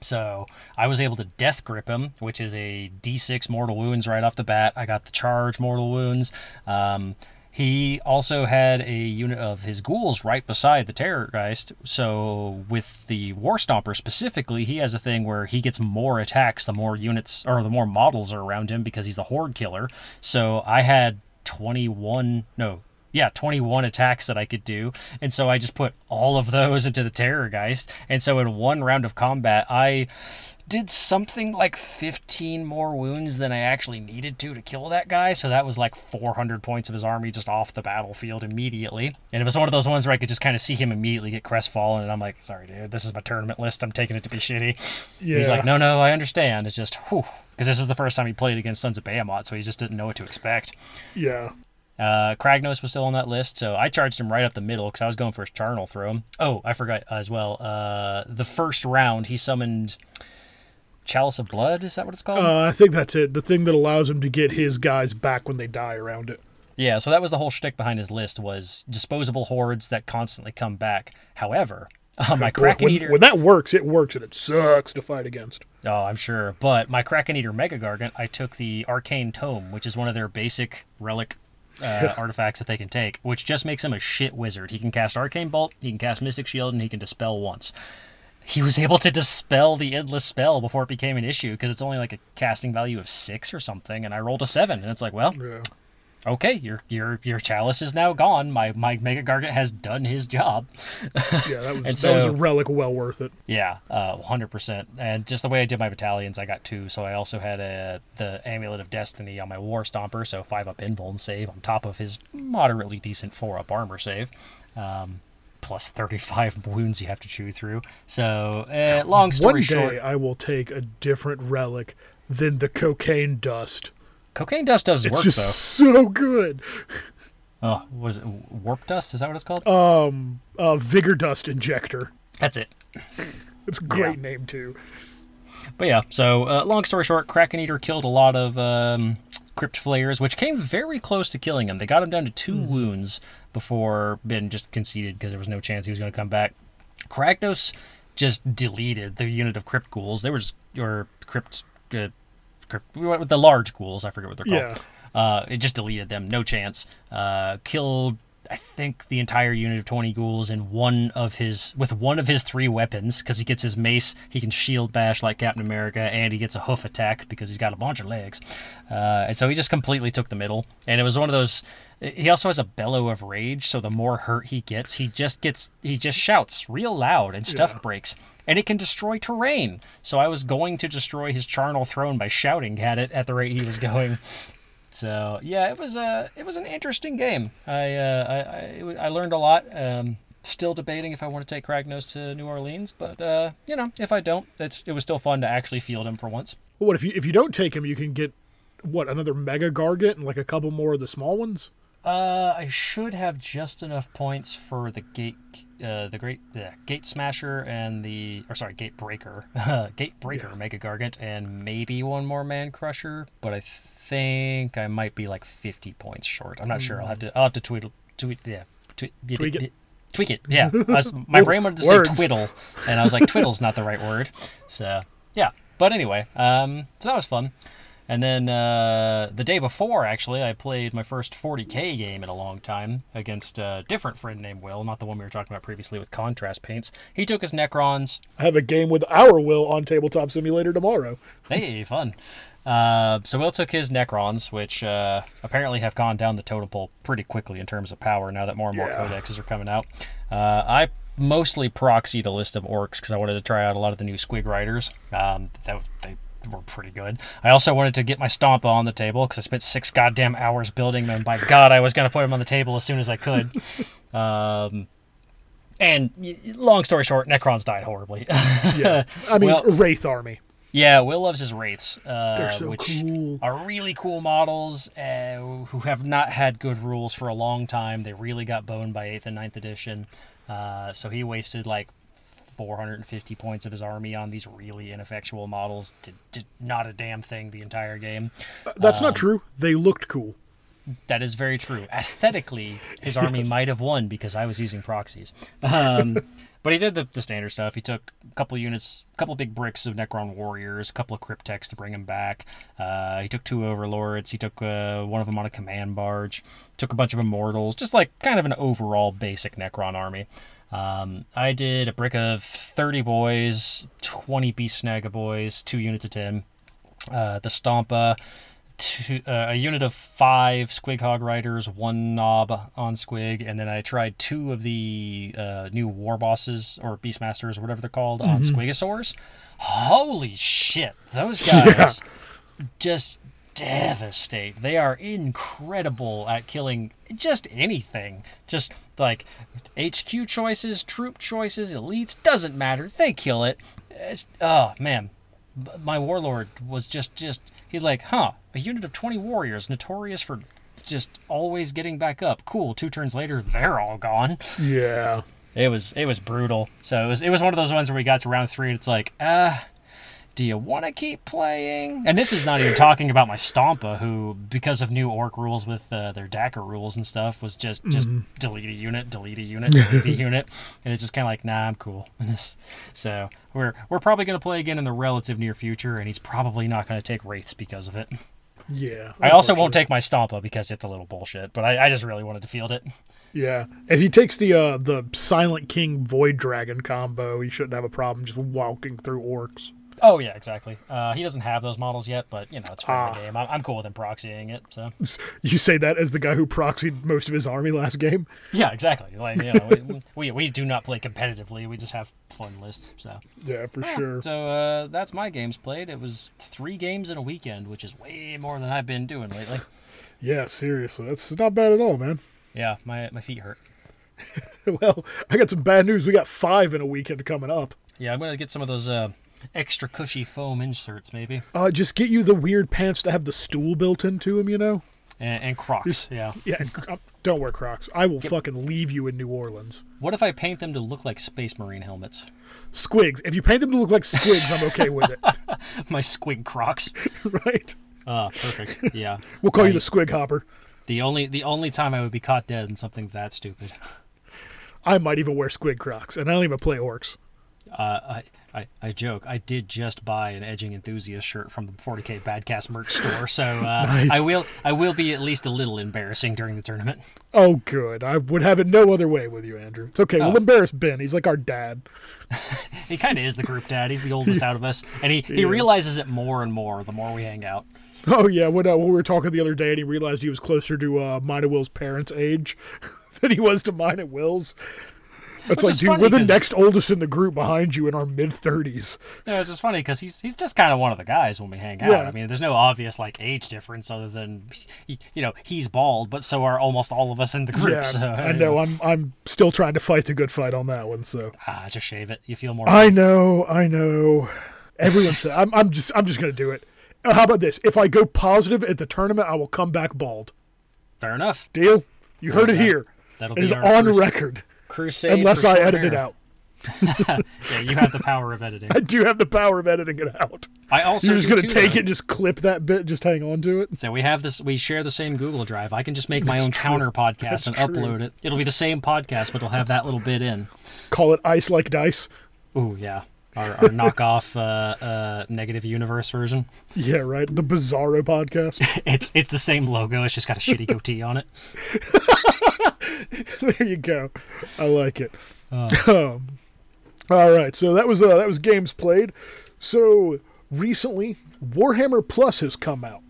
[SPEAKER 1] So I was able to death grip him, which is a D6 mortal wounds right off the bat. I got the charge mortal wounds. Um, he also had a unit of his ghouls right beside the Terrorgheist. So with the War Stomper specifically, he has a thing where he gets more attacks the more units or the more models are around him because he's the Horde killer. So I had 21, no, yeah, 21 attacks that I could do. And so I just put all of those into the Terrorgheist. And so in one round of combat, I did something like 15 more wounds than I actually needed to to kill that guy. So that was like 400 points of his army just off the battlefield immediately. And it was one of those ones where I could just kind of see him immediately get crestfallen. And I'm like, sorry, dude, this is my tournament list. I'm taking it to be shitty.
[SPEAKER 2] Yeah.
[SPEAKER 1] He's like, no, no, I understand. It's just, whew. Because this was the first time he played against Sons of Behemoth, so he just didn't know what to expect.
[SPEAKER 2] Yeah.
[SPEAKER 1] Uh, Kragnos was still on that list, so I charged him right up the middle because I was going for his Charnel throne. Oh, I forgot as well. Uh, the first round, he summoned Chalice of Blood. Is that what it's called?
[SPEAKER 2] Uh, I think that's it. The thing that allows him to get his guys back when they die around it.
[SPEAKER 1] yeah, so that was the whole shtick behind his list was disposable hordes that constantly come back. However, uh, my Kraken
[SPEAKER 2] when,
[SPEAKER 1] Eater.
[SPEAKER 2] when that works, it works, and it sucks to fight against.
[SPEAKER 1] Oh, I'm sure. But my Kraken Eater Mega Gargant, I took the Arcane Tome, which is one of their basic relic uh, artifacts that they can take, which just makes him a shit wizard. He can cast Arcane Bolt, he can cast Mystic Shield, and he can dispel once. He was able to dispel the endless spell before it became an issue because it's only like a casting value of six or something, and I rolled a seven, and it's like, well,
[SPEAKER 2] Yeah.
[SPEAKER 1] okay, your your your chalice is now gone. My my Mega Gargant has done his job.
[SPEAKER 2] Yeah, that was
[SPEAKER 1] And
[SPEAKER 2] that was a relic well worth it.
[SPEAKER 1] Yeah, uh, 100%. And just the way I did my battalions, I got two. So I also had a, the Amulet of Destiny on my War Stomper, so 5 up invuln save on top of his moderately decent 4 up armor save. Um, plus 35 wounds you have to chew through. So, uh, long story
[SPEAKER 2] One day
[SPEAKER 1] short,
[SPEAKER 2] I will take a different relic than the cocaine dust.
[SPEAKER 1] cocaine dust does
[SPEAKER 2] It's
[SPEAKER 1] work,
[SPEAKER 2] just
[SPEAKER 1] though.
[SPEAKER 2] so good.
[SPEAKER 1] Oh, was it warp dust? Is that what it's called?
[SPEAKER 2] Um, uh, vigor dust injector.
[SPEAKER 1] That's it.
[SPEAKER 2] It's a great name too.
[SPEAKER 1] But yeah, so uh, long story short, Kraken Eater killed a lot of um, Crypt Flayers, which came very close to killing him. They got him down to 2 wounds before Ben just conceded because there was no chance he was going to come back. Kragnos just deleted the unit of Crypt Ghouls. They were just, or Crypt, uh, crypt with the large ghouls, I forget what they're called.
[SPEAKER 2] Yeah.
[SPEAKER 1] Uh, it just deleted them, no chance. Uh, killed, I think, the entire unit of twenty ghouls in one of his with one of his three weapons because he gets his mace, he can shield bash like Captain America, and he gets a hoof attack because he's got a bunch of legs. Uh, and so he just completely took the middle, and it was one of those. He also has a bellow of rage, so the more hurt he gets, he just gets he just shouts real loud, and stuff
[SPEAKER 2] Yeah.
[SPEAKER 1] breaks. And it can destroy terrain. So I was going to destroy his charnel throne by shouting at it at the rate he was going. So yeah, it was a it was an interesting game. I uh, I, I, I learned a lot. Um, still debating if I want to take Kragnos to New Orleans, but uh, you know, if I don't, it's it was still fun to actually field him for once.
[SPEAKER 2] Well, what if you if you don't take him, you can get what another mega gargant and like a couple more of the small ones.
[SPEAKER 1] Uh, I should have just enough points for the gate, uh, the great uh, gate smasher and the or sorry, gate breaker, gate breaker,
[SPEAKER 2] Yeah.
[SPEAKER 1] mega gargant, and maybe one more man crusher. But I think I might be like fifty points short. I'm not sure. I'll have to I'll have to tweet tweet yeah tweet
[SPEAKER 2] Tweak it.
[SPEAKER 1] Tweak it, yeah. I was, my brain wanted to say twiddle, and I was like, twiddle's not the right word. So, yeah. but anyway, um, so that was fun. And then uh, the day before, actually, I played my first 40k game in a long time against a different friend named Will, not the one we were talking about previously with contrast paints. He took his Necrons.
[SPEAKER 2] I have a game with our Will on Tabletop Simulator tomorrow.
[SPEAKER 1] Hey, fun. Uh, so Will took his Necrons, which uh, apparently have gone down the totem pole pretty quickly in terms of power now that more and more
[SPEAKER 2] Yeah.
[SPEAKER 1] codexes are coming out. Uh, I mostly proxied a list of orcs because I wanted to try out a lot of the new Squig Riders. Um, that, they were pretty good. I also wanted to get my Stompa on the table because I spent six goddamn hours building them. By God, I was going to put them on the table as soon as I could. um, and long story short, Necrons died horribly.
[SPEAKER 2] Yeah. I mean,
[SPEAKER 1] Well-
[SPEAKER 2] Wraith Army.
[SPEAKER 1] Yeah, Will loves his wraiths, uh,
[SPEAKER 2] so
[SPEAKER 1] which
[SPEAKER 2] cool.
[SPEAKER 1] are really cool models uh, who have not had good rules for a long time. They really got boned by eighth and 9th edition, uh, so he wasted like 450 points of his army on these really ineffectual models. Did, did not a damn thing the entire game.
[SPEAKER 2] That's
[SPEAKER 1] Um,
[SPEAKER 2] not true. They looked cool.
[SPEAKER 1] That is very true. Aesthetically, his army might have won because I was using proxies. Um, but he did the, the standard stuff. He took a couple units, a couple big bricks of Necron warriors, a couple of Crypteks to bring him back. Uh, he took two overlords. He took uh, one of them on a command barge. Took a bunch of immortals, just like kind of an overall basic Necron army. Um, I did a brick of 30 boys, 20 beast snagga boys, two units of 10. Uh, the Stompa, two, uh, a unit of five Squig Hog Riders, one Nob on Squig, and then I tried two of the uh, new War Bosses or Beastmasters or whatever they're called on Squigosaurs. Holy shit, those guys just devastate. They are incredible at killing just anything. Just like HQ choices, troop choices, elites, doesn't matter. They kill it. It's, oh man, my warlord was just just he's like, huh, a unit of 20 warriors notorious for just always getting back up. Cool. Two turns later, they're all gone.
[SPEAKER 2] Yeah.
[SPEAKER 1] It was it was brutal. So it was it was one of those ones where we got to round three and it's like, ah, do you want to keep playing? And this is not even talking about my Stompa, who because of new orc rules with uh, their Dakka rules and stuff, was just just delete a unit, delete a unit, delete a unit, and it's just kind of like, nah, I'm cool. So we're we're probably gonna play again in the relative near future, and he's probably not gonna take wraiths because of it.
[SPEAKER 2] Yeah.
[SPEAKER 1] I also won't take my Stompa because it's a little bullshit, but I, I just really wanted to field it.
[SPEAKER 2] Yeah. If he takes the uh, the Silent King Void Dragon combo, he shouldn't have a problem just walking through orcs.
[SPEAKER 1] Oh yeah, exactly. Uh, he doesn't have those models yet, but you know it's for
[SPEAKER 2] Ah.
[SPEAKER 1] the game. I'm, I'm cool with him proxying it. So
[SPEAKER 2] You say that as the guy who proxied most of his army last game.
[SPEAKER 1] yeah, exactly. Like you know, we, we we do not play competitively. We just have fun lists. So
[SPEAKER 2] Yeah, for sure.
[SPEAKER 1] so uh, that's my games played. It was three games in a weekend, which is way more than I've been doing lately.
[SPEAKER 2] Yeah, seriously, that's not bad at all, man.
[SPEAKER 1] Yeah, my my feet hurt.
[SPEAKER 2] Well, I got some bad news. We got five in a weekend coming up.
[SPEAKER 1] Yeah, I'm gonna get some of those uh, extra cushy foam inserts maybe,
[SPEAKER 2] Uh, just get you the weird pants that have the stool built into them. You know.
[SPEAKER 1] and, and Crocs. Yeah.
[SPEAKER 2] Yeah. and, uh, don't wear Crocs. I will fucking leave you in New Orleans.
[SPEAKER 1] What if I paint them to look like Space Marine helmets?
[SPEAKER 2] Squigs. If you paint them to look like squigs, I'm okay with it.
[SPEAKER 1] my Squig Crocs.
[SPEAKER 2] right?
[SPEAKER 1] Ah, perfect. Yeah.
[SPEAKER 2] We'll call you the Squig Hopper.
[SPEAKER 1] The only the only time I would be caught dead in something that stupid.
[SPEAKER 2] I might even wear squig Crocs, and I don't even play orcs.
[SPEAKER 1] Uh, I, I I joke. I did just buy an edging enthusiast shirt from the 40k Badcast merch store, so uh,
[SPEAKER 2] Nice.
[SPEAKER 1] I will I will be at least a little embarrassing during the tournament.
[SPEAKER 2] Oh, good. I would have it no other way with you, Andrew. It's okay.
[SPEAKER 1] Oh.
[SPEAKER 2] We'll embarrass Ben. He's like our dad.
[SPEAKER 1] He kind of is the group dad. He's the oldest out of us, and he, he
[SPEAKER 2] is.
[SPEAKER 1] realizes it more and more the more we hang out.
[SPEAKER 2] Oh yeah, when, uh, when we were talking the other day, and he realized he was closer to uh, mine and Will's parents' age than he was to mine and Will's. It's
[SPEAKER 1] Which
[SPEAKER 2] like, dude, we're the next oldest in the group behind you in our mid thirties.
[SPEAKER 1] No, it's just funny because he's he's just kind of one of the guys when we hang out.
[SPEAKER 2] Yeah.
[SPEAKER 1] I mean, there's no obvious like age difference other than you know he's bald, but so are almost all of us in the group.
[SPEAKER 2] Yeah,
[SPEAKER 1] so,
[SPEAKER 2] I know. I'm I'm still trying to fight the good fight on that one. So
[SPEAKER 1] Ah, just shave it. You feel more.
[SPEAKER 2] I know, I know. Everyone said I'm. I'm just. I'm just gonna do it. Uh, How about this? If I go positive at the tournament, I will come back bald.
[SPEAKER 1] Fair enough.
[SPEAKER 2] Deal? You heard it here.
[SPEAKER 1] That'll
[SPEAKER 2] It
[SPEAKER 1] be
[SPEAKER 2] is on record.
[SPEAKER 1] Crusade.
[SPEAKER 2] Unless I
[SPEAKER 1] short
[SPEAKER 2] edit it out.
[SPEAKER 1] Yeah, you have the power of editing.
[SPEAKER 2] I do have the power of editing it out.
[SPEAKER 1] I also
[SPEAKER 2] You're just gonna take
[SPEAKER 1] though.
[SPEAKER 2] it and just clip that bit, just hang on to it.
[SPEAKER 1] So we have this. We share the same Google Drive. I can just make my own
[SPEAKER 2] true.
[SPEAKER 1] counter podcast
[SPEAKER 2] That's
[SPEAKER 1] and
[SPEAKER 2] true.
[SPEAKER 1] upload it. It'll be the same podcast, but it'll have that little bit in.
[SPEAKER 2] Call it ice like dice.
[SPEAKER 1] Ooh, yeah. Our, our knockoff uh, uh, negative universe version.
[SPEAKER 2] Yeah, right. The Bizarro podcast.
[SPEAKER 1] It's it's the same logo. It's just got a shitty goatee on it.
[SPEAKER 2] there you go. I like it.
[SPEAKER 1] Uh,
[SPEAKER 2] Um, all right, so that was uh, that was games played. So recently, Warhammer Plus has come out.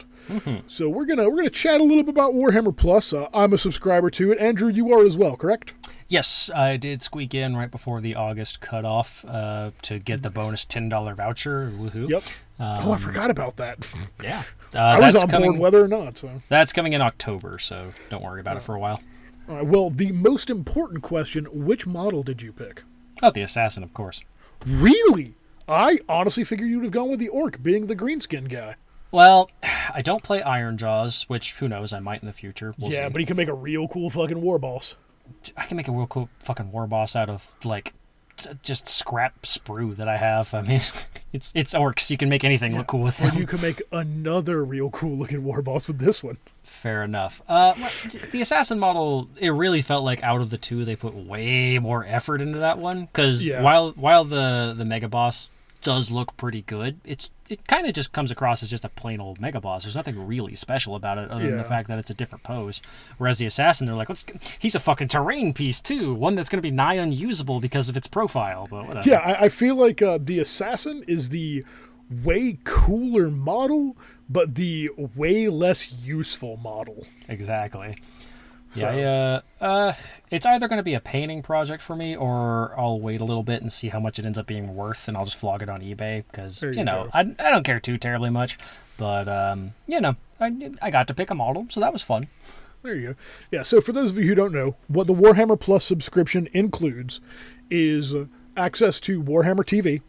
[SPEAKER 2] So we're gonna we're gonna chat a little bit about Warhammer Plus. Uh, I'm a subscriber to it. Andrew, you are as well, correct?
[SPEAKER 1] yes, I did squeak in right before the August cutoff uh, to get the bonus ten dollar voucher. Woohoo!
[SPEAKER 2] Yep.
[SPEAKER 1] Um,
[SPEAKER 2] oh, I forgot about that.
[SPEAKER 1] Yeah, uh,
[SPEAKER 2] I was on
[SPEAKER 1] coming.
[SPEAKER 2] board whether or not. So,
[SPEAKER 1] That's coming in October, so don't worry about it for a while.
[SPEAKER 2] all right. Well, the most important question: Which model did you pick?
[SPEAKER 1] Oh, the assassin, of course.
[SPEAKER 2] Really? I honestly figured you'd have gone with the orc, being the greenskin guy.
[SPEAKER 1] Well, I don't play Ironjawz, which who knows, I might in the future. We'll
[SPEAKER 2] yeah,
[SPEAKER 1] see.
[SPEAKER 2] but he can make a real cool fucking war boss.
[SPEAKER 1] I can make a real cool fucking war boss out of like just scrap sprue that I have. I mean, it's it's orcs. You can make anything look cool with
[SPEAKER 2] Or
[SPEAKER 1] them.
[SPEAKER 2] you can make another real cool looking war boss with this one.
[SPEAKER 1] Fair enough. Uh, the assassin model, it really felt like out of the two, they put way more effort into that one. Because
[SPEAKER 2] Yeah.
[SPEAKER 1] while while the the mega boss does look pretty good, it's it kind of just comes across as just a plain old mega boss. There's nothing really special about it other than the fact that it's a different pose. Whereas the assassin, they're like, Let's, he's a fucking terrain piece too, one that's going to be nigh unusable because of its profile. But whatever.
[SPEAKER 2] Yeah, I, I feel like uh, the assassin is the way cooler model, but the way less useful model.
[SPEAKER 1] Exactly.
[SPEAKER 2] So-
[SPEAKER 1] Yeah, I, uh, uh, it's either going to be a painting project for me, or I'll wait a little bit and see how much it ends up being worth, and I'll just flog it on eBay because you,
[SPEAKER 2] you
[SPEAKER 1] know
[SPEAKER 2] go.
[SPEAKER 1] I, I don't care too terribly much, but um, you know I I got to pick a model, so that was fun.
[SPEAKER 2] There you go. Yeah, so for those of you who don't know, what the Warhammer Plus subscription includes is uh, access to Warhammer TV,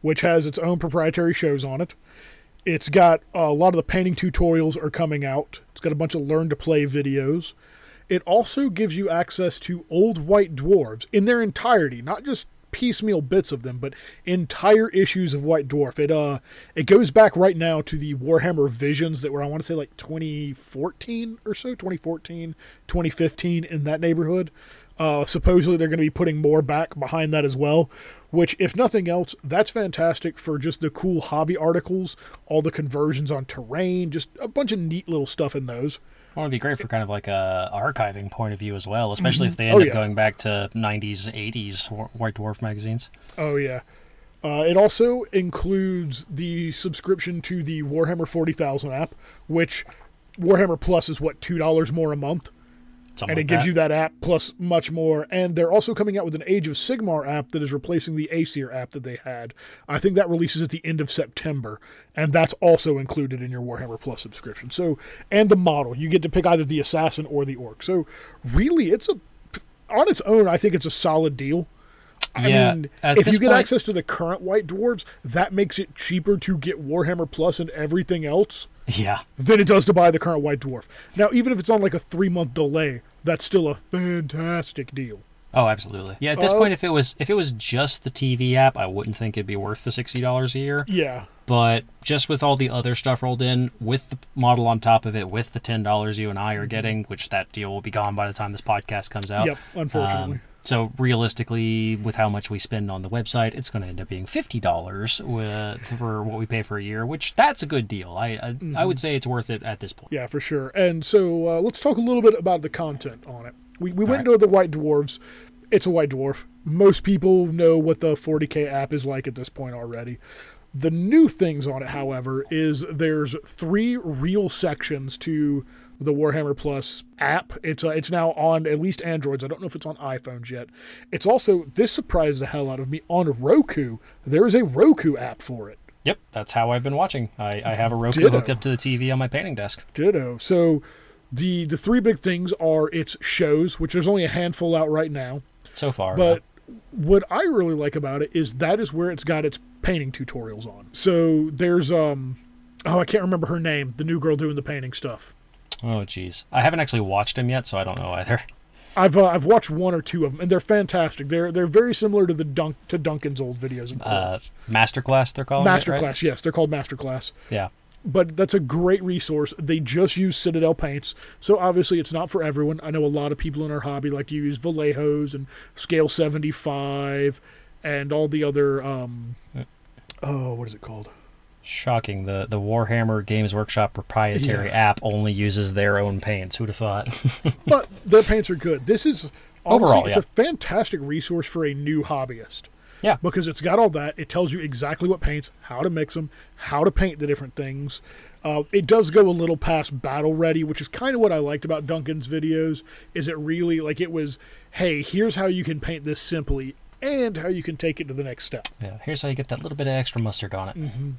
[SPEAKER 2] which has its own proprietary shows on it. It's got uh, a lot of the painting tutorials are coming out. It's got a bunch of learn to play videos. It also gives you access to old white dwarves in their entirety, not just piecemeal bits of them, but entire issues of White Dwarf. It uh it goes back right now to the Warhammer Visions that were I want to say like 2014 or so, 2014, 2015 in that neighborhood. Uh, supposedly they're going to be putting more back behind that as well, which if nothing else, that's fantastic for just the cool hobby articles, all the conversions on terrain, just a bunch of neat little stuff in those.
[SPEAKER 1] Well, it'd be great for kind of like a archiving point of view as well, especially if they
[SPEAKER 2] Oh,
[SPEAKER 1] end up
[SPEAKER 2] yeah.
[SPEAKER 1] going back to 90s, 80s White Dwarf magazines.
[SPEAKER 2] Oh yeah. Uh, it also includes the subscription to the Warhammer 40,000 app, which Warhammer Plus is what two dollars more a month,
[SPEAKER 1] Something
[SPEAKER 2] and it
[SPEAKER 1] like
[SPEAKER 2] gives
[SPEAKER 1] that.
[SPEAKER 2] you that app plus much more. And they're also coming out with an Age of Sigmar app that is replacing the Azyr app that they had. I think that releases at the end of September, and that's also included in your Warhammer Plus subscription. So, and the model you get to pick either the assassin or the orc. So, really, it's a on its own. I think it's a solid deal. I
[SPEAKER 1] Yeah,
[SPEAKER 2] mean, if you get
[SPEAKER 1] point-
[SPEAKER 2] access to the current White Dwarves, that makes it cheaper to get Warhammer Plus and everything else
[SPEAKER 1] Yeah.
[SPEAKER 2] than it does to buy the current White Dwarf. Now, even if it's on like a three month delay, that's still a fantastic deal.
[SPEAKER 1] Oh, absolutely. Yeah, at this
[SPEAKER 2] Uh,
[SPEAKER 1] point, if it was if it was just the TV app, I wouldn't think it'd be worth the sixty dollars a year.
[SPEAKER 2] Yeah,
[SPEAKER 1] But just with all the other stuff rolled in, with the model on top of it, with the ten dollars you and I are getting, which that deal will be gone by the time this podcast comes out.
[SPEAKER 2] Yep, unfortunately.
[SPEAKER 1] Um, so realistically, with how much we spend on the website, it's going to end up being fifty dollars for what we pay for a year, which that's a good deal. I I,
[SPEAKER 2] Mm-hmm.
[SPEAKER 1] I would say it's worth it at this point.
[SPEAKER 2] yeah, for sure. And so uh, let's talk a little bit about the content on it. We, we went
[SPEAKER 1] right.
[SPEAKER 2] into the White Dwarves. It's a White Dwarf. Most people know what the 40k app is like at this point already. The new things on it, however, is there's three real sections to the Warhammer Plus app. It's uh, it's now on at least Androids. I don't know if it's on iPhones yet. It's also this surprised the hell out of me on Roku. There is a Roku app for it.
[SPEAKER 1] Yep, that's how I've been watching. I, I have a Roku
[SPEAKER 2] Ditto.
[SPEAKER 1] hooked up to the TV on my painting desk.
[SPEAKER 2] Ditto. So the the three big things are its shows, which there's only a handful out right now.
[SPEAKER 1] So far,
[SPEAKER 2] But what I really like about it is that is where it's got its painting tutorials on. So there's um oh I can't remember her name, the new girl doing the painting stuff.
[SPEAKER 1] Oh jeez, I haven't actually watched him yet, so I don't know either.
[SPEAKER 2] I've uh, I've watched one or two of them and they're fantastic. They're they're very similar to the Dunk to Duncan's old videos. Of
[SPEAKER 1] Uh,
[SPEAKER 2] course.
[SPEAKER 1] Masterclass, they're calling it,
[SPEAKER 2] Masterclass,
[SPEAKER 1] right?
[SPEAKER 2] yes, they're called Masterclass.
[SPEAKER 1] Yeah.
[SPEAKER 2] but that's a great resource. They just use Citadel paints, so obviously it's not for everyone. I know a lot of people in our hobby like to use Vallejos and Scale 75 and all the other um, oh, what is it called?
[SPEAKER 1] Shocking. The the Warhammer Games Workshop proprietary
[SPEAKER 2] Yeah.
[SPEAKER 1] app only uses their own paints. Who'd have thought?
[SPEAKER 2] But their paints are good. This is
[SPEAKER 1] Overall,
[SPEAKER 2] it's
[SPEAKER 1] yeah.
[SPEAKER 2] a fantastic resource for a new hobbyist.
[SPEAKER 1] Yeah.
[SPEAKER 2] because it's got all that. It tells you exactly what paints, how to mix them, how to paint the different things. Uh, it does go a little past battle ready, which is kind of what I liked about Duncan's videos. Is it really like it was, hey, here's how you can paint this simply, and how you can take it to the next step.
[SPEAKER 1] yeah. Here's how you get that little bit of extra mustard on it.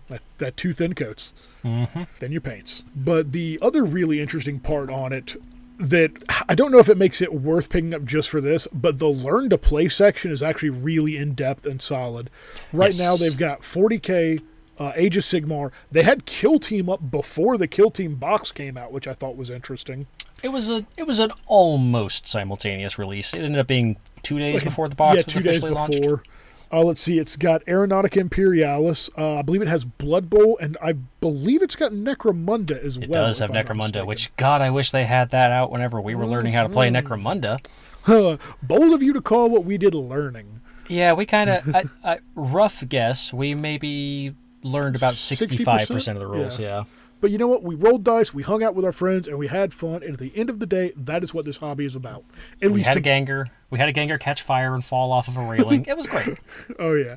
[SPEAKER 2] That, that two thin coats,
[SPEAKER 1] Mm-hmm.
[SPEAKER 2] then your paints. But the other really interesting part on it that I don't know if it makes it worth picking up just for this, but the learn to play section is actually really in depth and solid. Right
[SPEAKER 1] Yes.
[SPEAKER 2] now they've got 40k, uh, Age of Sigmar. They had Kill Team up before the Kill Team box came out, which I thought was interesting.
[SPEAKER 1] It was a it was an almost simultaneous release. It ended up being two days before the box
[SPEAKER 2] yeah,
[SPEAKER 1] was
[SPEAKER 2] two days
[SPEAKER 1] officially launched.
[SPEAKER 2] before. Uh, let's see, it's got Aeronautica Imperialis. Uh, I believe it has Blood Bowl, and I believe it's got Necromunda as
[SPEAKER 1] It
[SPEAKER 2] well.
[SPEAKER 1] It does have
[SPEAKER 2] I'm
[SPEAKER 1] Necromunda. Which God, I wish they had that out whenever we were learning how to play Necromunda.
[SPEAKER 2] bold of you to call what we did learning.
[SPEAKER 1] Yeah, we kind of, I, I, rough guess, we maybe learned about 65% of the rules,
[SPEAKER 2] Yeah.
[SPEAKER 1] yeah.
[SPEAKER 2] But you know what? We rolled dice, we hung out with our friends, and we had fun. And at the end of the day, that is what this hobby is about. At
[SPEAKER 1] We
[SPEAKER 2] least,
[SPEAKER 1] had a Ganger. We had a Ganger catch fire and fall off of a railing. it was great.
[SPEAKER 2] oh yeah.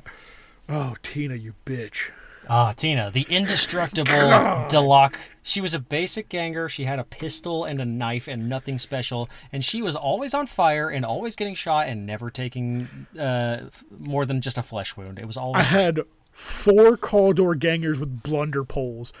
[SPEAKER 2] Oh Tina, you bitch.
[SPEAKER 1] Ah, Tina, the indestructible Delaque. She was a basic ganger. She had a pistol and a knife and nothing special. And she was always on fire and always getting shot and never taking uh, more than just a flesh wound. It was
[SPEAKER 2] I had four Cawdor gangers with blunder poles,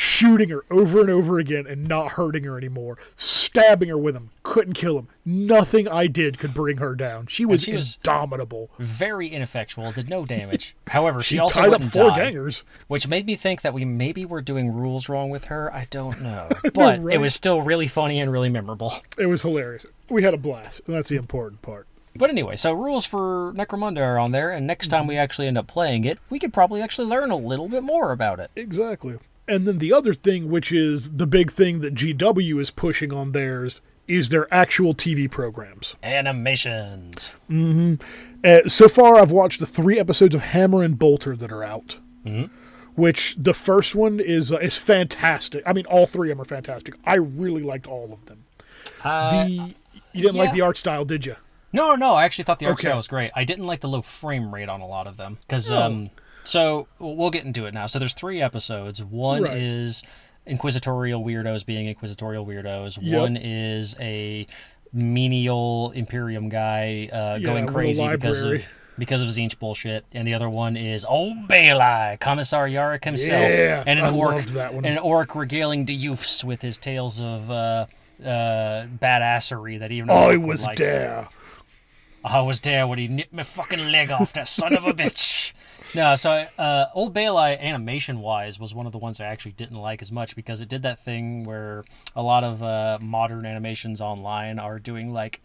[SPEAKER 2] shooting her over and over again and not hurting her anymore, stabbing her with them, couldn't kill him. Nothing I did could bring her down. She was
[SPEAKER 1] she was-
[SPEAKER 2] indomitable.
[SPEAKER 1] very ineffectual, did no damage. However, she,
[SPEAKER 2] She
[SPEAKER 1] also
[SPEAKER 2] tied up four
[SPEAKER 1] die,
[SPEAKER 2] gangers.
[SPEAKER 1] which made me think that we maybe were doing rules wrong with her. I don't know, but
[SPEAKER 2] right?
[SPEAKER 1] it was still really funny and really memorable.
[SPEAKER 2] It was hilarious. We had a blast, and that's the important part.
[SPEAKER 1] But anyway, so rules for Necromunda are on there, and next time mm-hmm. we actually end up playing it, we could probably actually learn a little bit more about it.
[SPEAKER 2] Exactly. And then the other thing, which is the big thing that GW is pushing on theirs, is their actual TV programs.
[SPEAKER 1] Animations.
[SPEAKER 2] Uh, so far, I've watched the three episodes of Hammer and Bolter that are out. Mm-hmm. Which the first one is uh, is fantastic. I mean, all three of them are fantastic. I really liked all of them.
[SPEAKER 1] Uh,
[SPEAKER 2] The you didn't like the art style, did you?
[SPEAKER 1] no, no, I actually thought the art
[SPEAKER 2] Okay.
[SPEAKER 1] style was great. I didn't like the low frame rate on a lot of them because
[SPEAKER 2] Oh.
[SPEAKER 1] um. So we'll get into it now. So there's three episodes. One
[SPEAKER 2] Right.
[SPEAKER 1] is inquisitorial weirdos being inquisitorial weirdos.
[SPEAKER 2] Yep.
[SPEAKER 1] One is a menial Imperium guy uh,
[SPEAKER 2] Yeah,
[SPEAKER 1] going crazy because of because of Tzeentch bullshit, and the other one is old Bale Eye, Commissar Yarrick himself,
[SPEAKER 2] Yeah,
[SPEAKER 1] and an
[SPEAKER 2] I
[SPEAKER 1] orc,
[SPEAKER 2] loved that one.
[SPEAKER 1] and an orc regaling the youths with his tales of uh, uh, badassery that even
[SPEAKER 2] I was
[SPEAKER 1] like.
[SPEAKER 2] there.
[SPEAKER 1] I was there when he nipped my fucking leg off, that son of a bitch. No, so uh, Old Bale Eye, animation wise, was one of the ones I actually didn't like as much because it did that thing where a lot of uh, modern animations online are doing like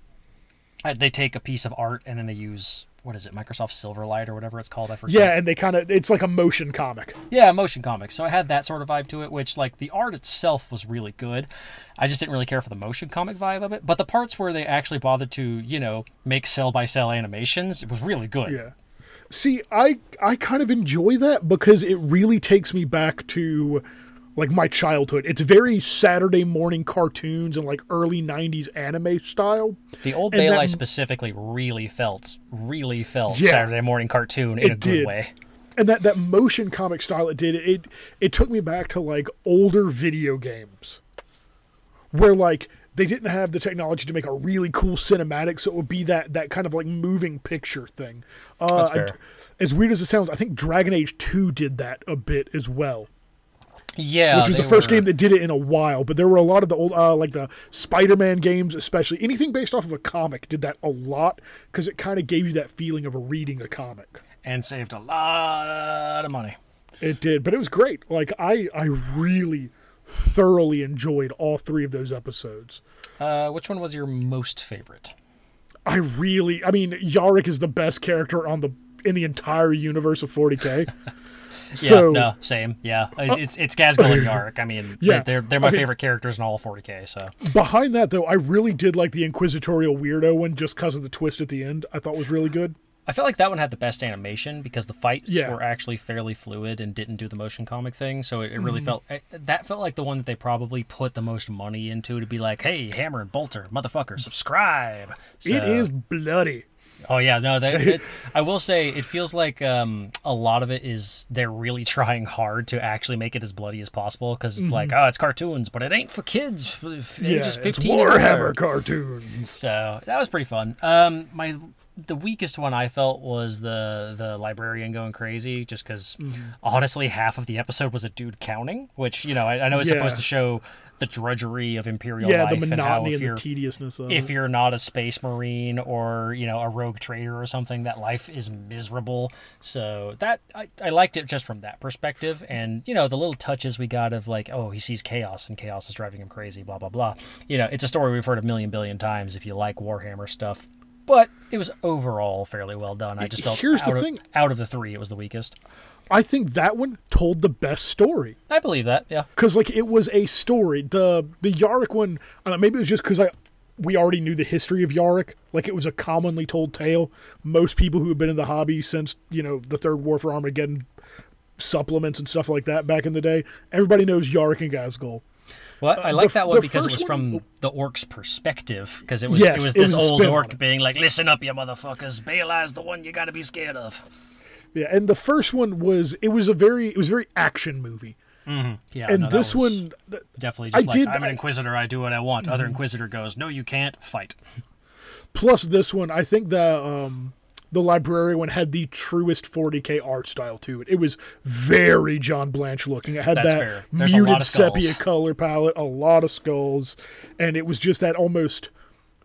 [SPEAKER 1] uh, they take a piece of art and then they use what is it, Microsoft Silverlight or whatever it's called. I forget.
[SPEAKER 2] Yeah, and they kind of it's like a motion comic.
[SPEAKER 1] Yeah, motion comic. So I had that sort of vibe to it, which like the art itself was really good. I just didn't really care for the motion comic vibe of it. But the parts where they actually bothered to, you know, make cell by cell animations, it was really good.
[SPEAKER 2] Yeah. See, I I kind of enjoy that because it really takes me back to like my childhood. It's very Saturday morning cartoons and like early 90s anime style.
[SPEAKER 1] The old
[SPEAKER 2] And
[SPEAKER 1] Bale Eye
[SPEAKER 2] that-
[SPEAKER 1] specifically really felt, really felt
[SPEAKER 2] Yeah.
[SPEAKER 1] Saturday morning cartoon in a good
[SPEAKER 2] did.
[SPEAKER 1] way.
[SPEAKER 2] And that that motion comic style it did it it took me back to like older video games where like they didn't have the technology to make a really cool cinematic so it would be that that kind of like moving picture thing. Uh,
[SPEAKER 1] That's
[SPEAKER 2] I-
[SPEAKER 1] fair.
[SPEAKER 2] as weird as it sounds, I think Dragon Age 2 did that a bit as well.
[SPEAKER 1] Yeah,
[SPEAKER 2] which was the first
[SPEAKER 1] were-
[SPEAKER 2] game that did it in a while. But there were a lot of the old, uh, like the Spider-Man games, especially anything based off of a comic, did that a lot because it kind of gave you that feeling of reading a comic.
[SPEAKER 1] and saved a lot of money.
[SPEAKER 2] It did, but it was great. Like I, I really thoroughly enjoyed all three of those episodes.
[SPEAKER 1] Uh, which one was your most favorite?
[SPEAKER 2] I really, I mean, Yarrick is the best character on the in the entire universe of 40k. so
[SPEAKER 1] yeah, no, same. Yeah, it's it's Ghazghkull and Yarrick. I mean,
[SPEAKER 2] Yeah,
[SPEAKER 1] they're they're my
[SPEAKER 2] okay.
[SPEAKER 1] favorite characters in all of 40k. So
[SPEAKER 2] behind that though, I really did like the inquisitorial weirdo one just because of the twist at the end. I thought was really good.
[SPEAKER 1] I felt like that one had the best animation because the fights
[SPEAKER 2] Yeah.
[SPEAKER 1] were actually fairly fluid and didn't do the motion comic thing. So it, it really
[SPEAKER 2] Mm-hmm.
[SPEAKER 1] felt eh, that felt like the one that they probably put the most money into to be like, "Hey, Hammer and Bolter, motherfucker, subscribe."
[SPEAKER 2] It
[SPEAKER 1] So-
[SPEAKER 2] is bloody.
[SPEAKER 1] Oh yeah, no. They, it, I will say it feels like um, a lot of it is they're really trying hard to actually make it as bloody as possible because it's like, oh, it's cartoons, but it ain't for kids, f-
[SPEAKER 2] Mm-hmm. Yeah,
[SPEAKER 1] ages
[SPEAKER 2] it's
[SPEAKER 1] fifteen. and
[SPEAKER 2] Warhammer cartoons.
[SPEAKER 1] So that was pretty fun. Um, my the weakest one I felt was the the librarian going crazy, just because
[SPEAKER 2] Mm-hmm.
[SPEAKER 1] honestly, half of the episode was a dude counting, which you know I, I know it's
[SPEAKER 2] Yeah.
[SPEAKER 1] supposed to show the drudgery of imperial
[SPEAKER 2] Yeah,
[SPEAKER 1] life
[SPEAKER 2] the
[SPEAKER 1] and how
[SPEAKER 2] monotony and the tediousness of
[SPEAKER 1] if
[SPEAKER 2] it.
[SPEAKER 1] you're not a space marine or you know a rogue trader or something that life is miserable so that I, I liked it just from that perspective and you know the little touches we got of like oh he sees chaos and chaos is driving him crazy blah blah blah you know it's a story we've heard a million billion times if you like warhammer stuff but it was overall fairly well done i just felt
[SPEAKER 2] Here's the
[SPEAKER 1] out, of,
[SPEAKER 2] thing.
[SPEAKER 1] out of the three it was the weakest
[SPEAKER 2] I think that one told the best story.
[SPEAKER 1] i believe that yeah
[SPEAKER 2] because like it was a story. The the Yarrick one, uh, maybe it was just because I we already knew the history of Yarrick. Like it was a commonly told tale. Most people who have been in the hobby since you know the Third War for Armageddon supplements and stuff like that back in the day, everybody knows Yarick and Ghazghkull.
[SPEAKER 1] Well, I like
[SPEAKER 2] the-
[SPEAKER 1] that one because it was
[SPEAKER 2] first one-
[SPEAKER 1] from the orc's perspective. Because it was
[SPEAKER 2] Yes,
[SPEAKER 1] it was
[SPEAKER 2] it
[SPEAKER 1] this
[SPEAKER 2] was
[SPEAKER 1] old orc being like, "Listen up, you motherfuckers! Belial's the one you got to be scared of."
[SPEAKER 2] Yeah, and the first one was it was a very it was a very action movie, Mm-hmm.
[SPEAKER 1] Yeah,
[SPEAKER 2] and
[SPEAKER 1] no,
[SPEAKER 2] this one.
[SPEAKER 1] definitely
[SPEAKER 2] I
[SPEAKER 1] just like
[SPEAKER 2] did-
[SPEAKER 1] I'm an
[SPEAKER 2] Mm-hmm.
[SPEAKER 1] inquisitor. I do what I want. Other inquisitor goes, "No, you can't fight."
[SPEAKER 2] plus this one i think the um the library one had the truest 40k art style to it it was very john blanche looking it had
[SPEAKER 1] That's
[SPEAKER 2] that
[SPEAKER 1] fair. There's a lot
[SPEAKER 2] muted sepia color palette a lot of skulls and it was just that almost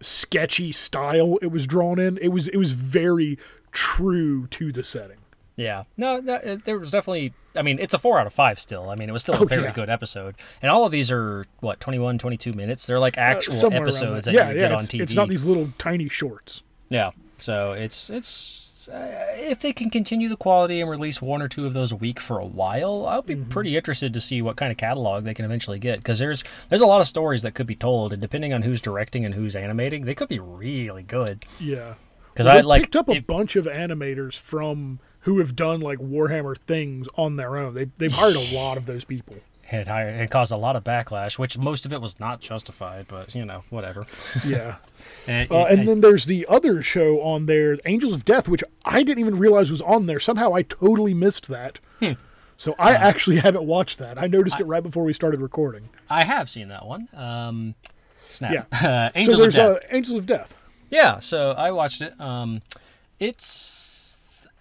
[SPEAKER 2] sketchy style it was drawn in it was it was very true to the setting
[SPEAKER 1] Yeah, no, that, uh, there was definitely. I mean, it's a four out of five still. I mean, it was still a
[SPEAKER 2] Oh,
[SPEAKER 1] very
[SPEAKER 2] yeah.
[SPEAKER 1] good episode. And all of these are what 21, 22 minutes. They're like
[SPEAKER 2] Uh,
[SPEAKER 1] actual
[SPEAKER 2] around
[SPEAKER 1] episodes that,
[SPEAKER 2] yeah
[SPEAKER 1] you
[SPEAKER 2] yeah
[SPEAKER 1] get on TV.
[SPEAKER 2] it's not these little tiny shorts
[SPEAKER 1] Yeah, so it's it's uh, if they can continue the quality and release one or two of those a week for a while, I'll be
[SPEAKER 2] Mm-hmm.
[SPEAKER 1] pretty interested to see what kind of catalog they can eventually get because there's there's a lot of stories that could be told, and depending on who's directing and who's animating, they could be really good.
[SPEAKER 2] yeah
[SPEAKER 1] Because
[SPEAKER 2] Well,
[SPEAKER 1] I like
[SPEAKER 2] picked up a
[SPEAKER 1] it-
[SPEAKER 2] bunch of animators from who have done like Warhammer things on their own. They they've hired a lot of those people.
[SPEAKER 1] It, hired- it caused a lot of backlash, which most of it was not justified, but you know whatever.
[SPEAKER 2] Yeah.
[SPEAKER 1] And,
[SPEAKER 2] Uh, and then there's the other show on there, Angels of Death, which I didn't even realize was on there. Somehow I totally missed that.
[SPEAKER 1] Hmm.
[SPEAKER 2] So I actually haven't watched that. I noticed it right before we started recording.
[SPEAKER 1] I have seen that one. Um, snap.
[SPEAKER 2] Yeah.
[SPEAKER 1] Uh, Angels
[SPEAKER 2] so there's
[SPEAKER 1] of Death.
[SPEAKER 2] Uh, Angels of Death.
[SPEAKER 1] Yeah, so I watched it. Um, it's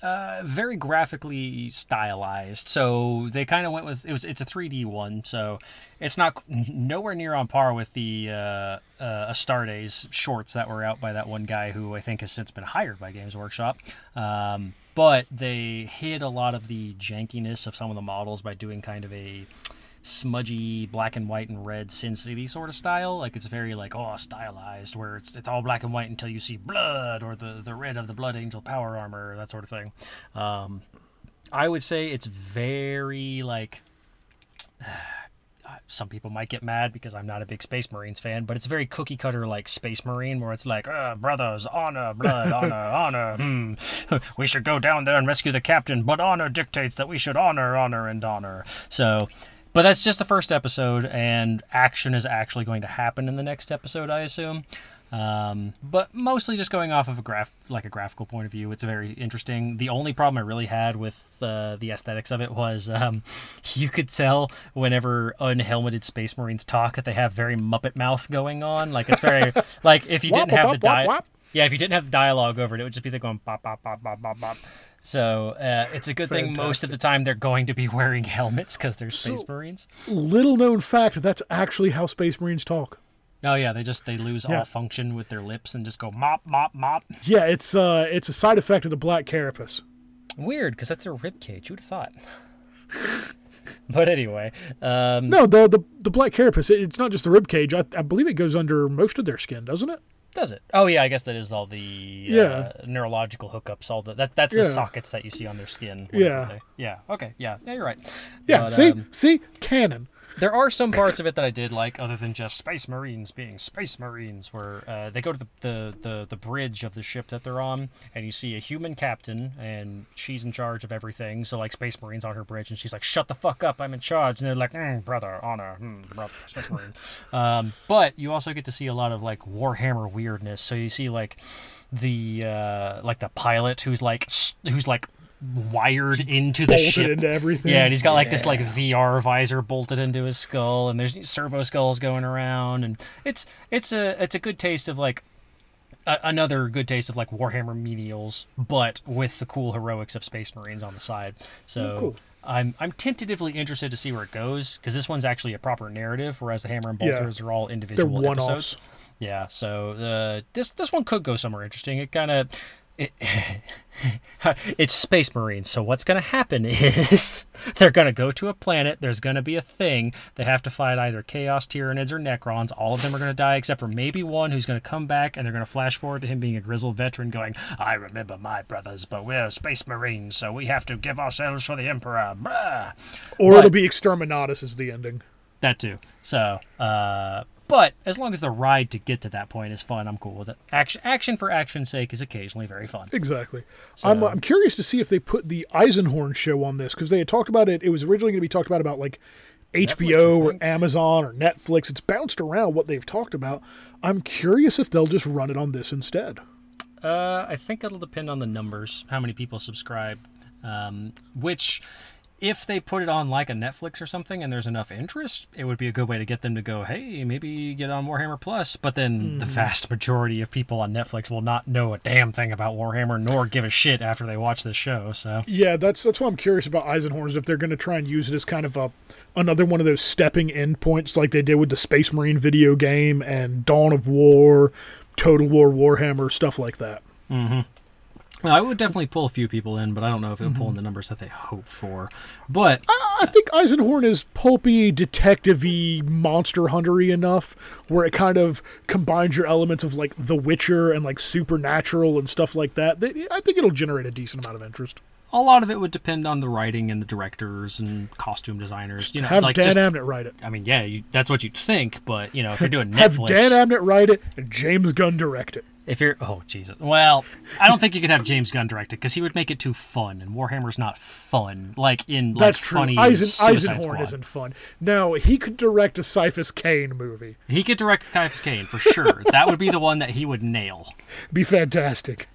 [SPEAKER 1] uh, very graphically stylized. So they kind of went with it was it's a 3D one, so it's not nowhere near on par with the uh, uh, Astartes shorts that were out by that one guy who I think has since been hired by Games Workshop. Um, but they hid a lot of the jankiness of some of the models by doing kind of a smudgy black and white and red Sin City sort of style. Like it's very like oh stylized, where it's it's all black and white until you see blood or the the red of the Blood Angel power armor, that sort of thing. Um, I would say it's very like. Some people might get mad because I'm not a big Space Marines fan, but it's very cookie cutter like Space Marine, where it's like, uh, brothers, honor, blood, honor, honor. Hmm. We should go down there and rescue the captain, but honor dictates that we should honor, honor, and honor. So, but that's just the first episode, and action is actually going to happen in the next episode, I assume. Um, but mostly just going off of a graph, like a graphical point of view, it's very interesting. The only problem I really had with uh, the aesthetics of it was um, you could tell whenever unhelmeted Space Marines talk that they have very Muppet mouth going on. Like it's very like if you didn't have the
[SPEAKER 2] wop,
[SPEAKER 1] di- yeah, if you didn't have the dialogue over it, it would just be like going bop bop bop bop bop bop. So uh, it's a good thing most of the time they're going to be wearing helmets because they're Space
[SPEAKER 2] So-
[SPEAKER 1] Marines.
[SPEAKER 2] Little known fact that's actually how Space Marines talk.
[SPEAKER 1] Oh yeah, they just they lose
[SPEAKER 2] Yeah.
[SPEAKER 1] all function with their lips and just go mop mop mop.
[SPEAKER 2] Yeah, it's uh, it's a side effect of the black carapace.
[SPEAKER 1] Weird, because that's a rib cage. Who'd have thought? but anyway, um,
[SPEAKER 2] No, the the, the black carapace. It, it's not just the rib cage. I, I believe it goes under most of their skin, doesn't it?
[SPEAKER 1] Does it? Oh yeah, I guess that is all the
[SPEAKER 2] Yeah.
[SPEAKER 1] uh, neurological hookups. All the that that's the
[SPEAKER 2] Yeah.
[SPEAKER 1] sockets that you see on their skin.
[SPEAKER 2] Yeah.
[SPEAKER 1] they- yeah. Okay. Yeah. Yeah. You're right.
[SPEAKER 2] Yeah.
[SPEAKER 1] But,
[SPEAKER 2] see,
[SPEAKER 1] um,
[SPEAKER 2] see, canon.
[SPEAKER 1] There are some parts of it that I did like, other than just Space Marines being Space Marines, where uh, they go to the, the, the, the bridge of the ship that they're on, and you see a human captain, and she's in charge of everything. So, like, Space Marines on her bridge, and she's like, shut the fuck up, I'm in charge. And they're like, mm, brother, honor, mm, brother, Space Marine. um, but you also get to see a lot of, like, Warhammer weirdness. So you see, like, the uh like the pilot who's like who's like wired into the
[SPEAKER 2] Bolted
[SPEAKER 1] ship
[SPEAKER 2] into everything.
[SPEAKER 1] yeah, and he's got like this like VR visor bolted into his skull, and there's servo skulls going around, and it's it's a it's a good taste of like a, another good taste of like Warhammer menials, but with the cool heroics of Space Marines on the side. So.
[SPEAKER 2] Oh, cool.
[SPEAKER 1] I'm I'm tentatively interested to see where it goes because this one's actually a proper narrative, whereas the Hammer and
[SPEAKER 2] Yeah.
[SPEAKER 1] Bolters are all
[SPEAKER 2] They're
[SPEAKER 1] individual
[SPEAKER 2] one
[SPEAKER 1] episodes.
[SPEAKER 2] offs.
[SPEAKER 1] Yeah, so uh, this this one could go somewhere interesting. It kind of it, it's Space Marines. So what's going to happen is they're going to go to a planet. There's going to be a thing. They have to fight either Chaos Tyranids or Necrons. All of them are going to die except for maybe one who's going to come back, and they're going to flash forward to him being a grizzled veteran, going, "I remember my brothers, but we're Space Marines, so we have to give ourselves for the Emperor." Blah.
[SPEAKER 2] Or
[SPEAKER 1] But-
[SPEAKER 2] it'll be Exterminatus is the ending.
[SPEAKER 1] That too. So, uh, but as long as the ride to get to that point is fun, I'm cool with it. Action, action for action's sake is occasionally very fun.
[SPEAKER 2] Exactly. I'm, I'm curious to see if they put the Eisenhorn show on this because they had talked about it. It was originally going to be talked about about like HBO
[SPEAKER 1] I
[SPEAKER 2] or. Amazon or Netflix. It's bounced around what they've talked about. I'm curious if they'll just run it on this instead.
[SPEAKER 1] Uh, I think it'll depend on the numbers, how many people subscribe. Um, which, if they put it on like a Netflix or something, and there's enough interest, it would be a good way to get them to go, "Hey, maybe get on Warhammer Plus." But then the mm-hmm. vast majority of people on Netflix will not know a damn thing about Warhammer, nor give a shit after they watch this show. So.
[SPEAKER 2] Yeah, that's that's what I'm curious about Eisenhorns if they're going to try and use it as kind of a another one of those stepping in points like they did with the Space Marine video game and Dawn of War, Total War Warhammer stuff like that.
[SPEAKER 1] Mm-hmm. I would definitely pull a few people in, but I don't know if it'll pull in mhm. the numbers that they hope for. But
[SPEAKER 2] I think Eisenhorn is pulpy, detective-y, monster huntery enough where it kind of combines your elements of like The Witcher and like supernatural and stuff like that. I think it'll generate a decent amount of interest.
[SPEAKER 1] a lot of it would depend on the writing and the directors and costume designers. You know,
[SPEAKER 2] Have
[SPEAKER 1] like
[SPEAKER 2] Dan
[SPEAKER 1] just,
[SPEAKER 2] Abnett write it.
[SPEAKER 1] I mean, yeah, you, that's what you'd think, but you know, if you're doing
[SPEAKER 2] Have Dan Abnett write it and James Gunn direct it.
[SPEAKER 1] If you're oh Jesus, well, I don't think you could have James Gunn direct it because he would make it too fun, and Warhammer's not fun. Like in like
[SPEAKER 2] That's true.
[SPEAKER 1] funny
[SPEAKER 2] Eisen,
[SPEAKER 1] Suicide
[SPEAKER 2] Eisenhorn
[SPEAKER 1] Squad.
[SPEAKER 2] isn't fun. No, he could direct a Ciaphas Cain movie.
[SPEAKER 1] He could direct Ciaphas Cain for sure. that would be the one that he would nail.
[SPEAKER 2] Be fantastic.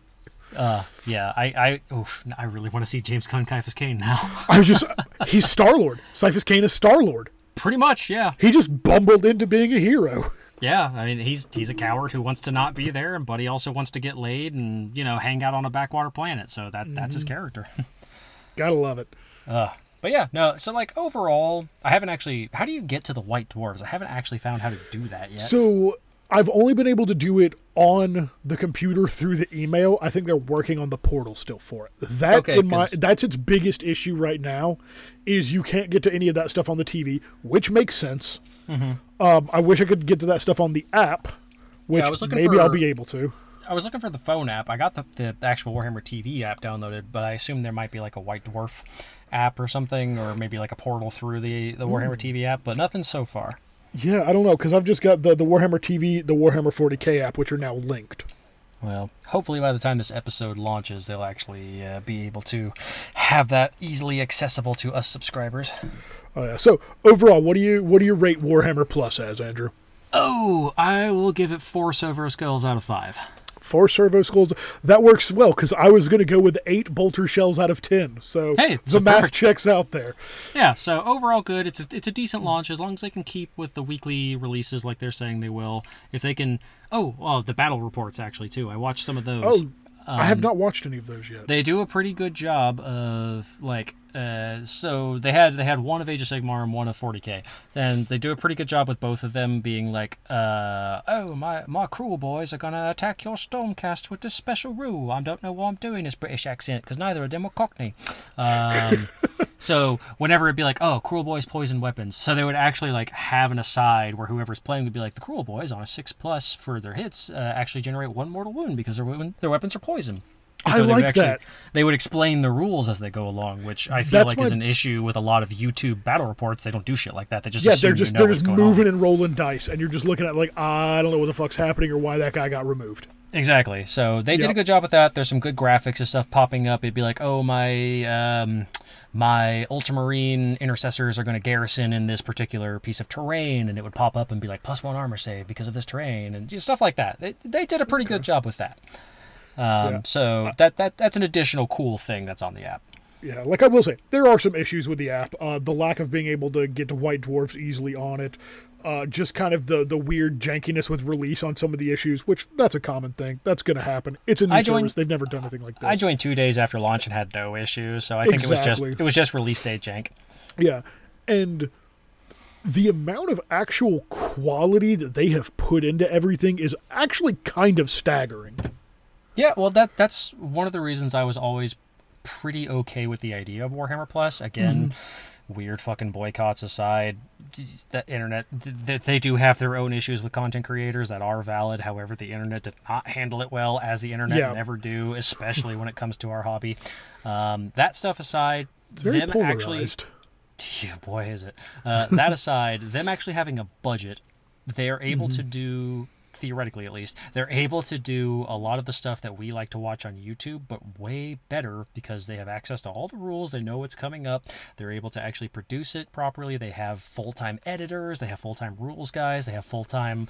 [SPEAKER 1] Uh, yeah, I, I, oof, I really want to see James Gunn Ciaphas Cain now.
[SPEAKER 2] I was just he's Star Lord. Ciaphas Cain is Star Lord.
[SPEAKER 1] Pretty much, yeah.
[SPEAKER 2] He just bumbled into being a hero.
[SPEAKER 1] Yeah, I mean he's he's a coward who wants to not be there, but he also wants to get laid and you know hang out on a backwater planet. So that that's
[SPEAKER 2] Mm-hmm.
[SPEAKER 1] his character.
[SPEAKER 2] Gotta love it.
[SPEAKER 1] uh, but yeah, no. So like overall, I haven't actually. How do you get to the white dwarves? I haven't actually found how to do that yet.
[SPEAKER 2] So I've only been able to do it on the computer through the email. I think they're working on the portal still for it. That
[SPEAKER 1] Okay,
[SPEAKER 2] in my that's its biggest issue right now, is you can't get to any of that stuff on the TV, which makes sense.
[SPEAKER 1] Mm-hmm.
[SPEAKER 2] Um, I wish I could get to that stuff on the app, which
[SPEAKER 1] looking
[SPEAKER 2] maybe I'll be able to.
[SPEAKER 1] I was looking for the phone app. I got the, the actual Warhammer TV app downloaded, but I assume there might be like a White Dwarf app or something, or maybe like a portal through the the Warhammer TV app. But nothing so far.
[SPEAKER 2] Yeah, I don't know because I've just got the the Warhammer TV, the Warhammer 40k app, which are now linked.
[SPEAKER 1] Well, hopefully by the time this episode launches, they'll actually uh, be able to have that easily accessible to us subscribers.
[SPEAKER 2] Oh yeah. So overall, what do you what do you rate Warhammer Plus as, Andrew?
[SPEAKER 1] Oh, I will give it four Silver Skulls out of five.
[SPEAKER 2] Four servo skulls. That works well because I was going to go with eight bolter shells out of ten. So
[SPEAKER 1] Hey,
[SPEAKER 2] the math
[SPEAKER 1] perfect.
[SPEAKER 2] checks out there.
[SPEAKER 1] Yeah, so overall good. It's a, it's a decent launch as long as they can keep with the weekly releases like they're saying they will. If they can, oh, well, the battle reports actually too. I watched some of those.
[SPEAKER 2] Oh, I have um, not watched any of those yet.
[SPEAKER 1] They do a pretty good job of like uh, so they had they had one of Age of Sigmar and one of 40k, and they do a pretty good job with both of them being like, uh, oh my my Kruleboyz are gonna attack your stormcast with this special rule. I don't know why I'm doing this British accent because neither of them were Cockney. Um, so whenever it'd be like, oh, Kruleboyz poison weapons, so they would actually like have an aside where whoever's playing would be like, the Kruleboyz on a six plus for their hits uh, actually generate one mortal wound because their their weapons are poison. And
[SPEAKER 2] I
[SPEAKER 1] they would
[SPEAKER 2] like
[SPEAKER 1] actually,
[SPEAKER 2] that.
[SPEAKER 1] They would explain the rules as they go along, which I feel
[SPEAKER 2] That's
[SPEAKER 1] like is an issue with a lot of YouTube battle reports. They don't do shit like that. They just
[SPEAKER 2] Yeah, they're just
[SPEAKER 1] you know
[SPEAKER 2] they're just moving
[SPEAKER 1] on.
[SPEAKER 2] and rolling dice, and you're just looking at like I don't know what the fuck's happening or why that guy got removed.
[SPEAKER 1] Exactly. So they did a good job with that. There's some good graphics and stuff popping up. It'd be like, oh my, um, my ultramarine intercessors are going to garrison in this particular piece of terrain, and it would pop up and be like plus one armor save because of this terrain and just stuff like that. They, they did a pretty good job with that. Um,
[SPEAKER 2] Yeah.
[SPEAKER 1] So that that that's an additional cool thing that's on the app.
[SPEAKER 2] Yeah, like I will say, there are some issues with the app. Uh, the lack of being able to get to white dwarfs easily on it. Uh, just kind of the the weird jankiness with release on some of the issues, which that's a common thing. That's going to happen. It's a new
[SPEAKER 1] joined-
[SPEAKER 2] service. They've never done anything like this.
[SPEAKER 1] I joined two days after launch and had no issues, so I think it was just it was just release date jank.
[SPEAKER 2] Yeah, and the amount of actual quality that they have put into everything is actually kind of staggering.
[SPEAKER 1] Yeah, well, that that's one of the reasons I was always pretty okay with the idea of Warhammer Plus. Again, weird fucking boycotts aside, the internet th- th- they do have their own issues with content creators that are valid. However, the internet did not handle it well, as the internet
[SPEAKER 2] Yeah.
[SPEAKER 1] never do, especially when it comes to our hobby. Um, that stuff aside,
[SPEAKER 2] It's very
[SPEAKER 1] them actually yeah, boy, is it. Uh, that aside, them actually having a budget, they are able to do, theoretically at least, they're able to do a lot of the stuff that we like to watch on YouTube, but way better because they have access to all the rules. They know what's coming up. They're able to actually produce it properly. They have full time editors, they have full time rules guys, they have full time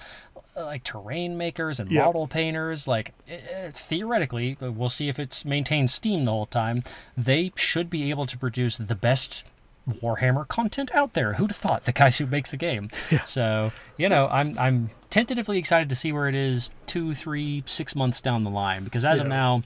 [SPEAKER 1] like terrain makers and
[SPEAKER 2] Yep.
[SPEAKER 1] model painters. Like eh, theoretically, but we'll see if it's maintained Steam the whole time. They should be able to produce the best Warhammer content out there. Who'd have thought the guys who make the game? So you know, I'm I'm tentatively excited to see where it is two, three, six months down the line because as of now,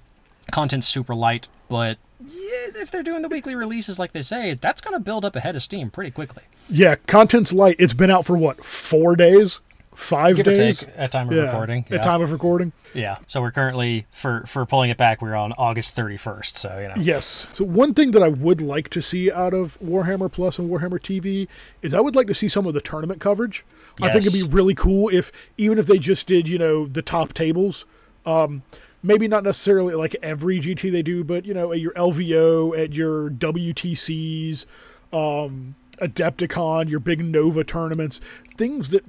[SPEAKER 1] content's super light. But yeah, if they're doing the weekly releases like they say, that's going to build up ahead of Steam pretty quickly.
[SPEAKER 2] Yeah, content's light. It's been out for what four days, five
[SPEAKER 1] Give
[SPEAKER 2] days.
[SPEAKER 1] take at time of
[SPEAKER 2] yeah,
[SPEAKER 1] recording.
[SPEAKER 2] At time of recording.
[SPEAKER 1] Yeah. So we're currently for for pulling it back. We're on August 31st. So you know.
[SPEAKER 2] Yes. So one thing that I would like to see out of Warhammer Plus and Warhammer TV is I would like to see some of the tournament coverage. I think it'd be really cool if even if they just did, you know, the top tables. Um, maybe not necessarily like every GT they do, but you know, at your LVO, at your WTCs, um, Adepticon, your big Nova tournaments, things that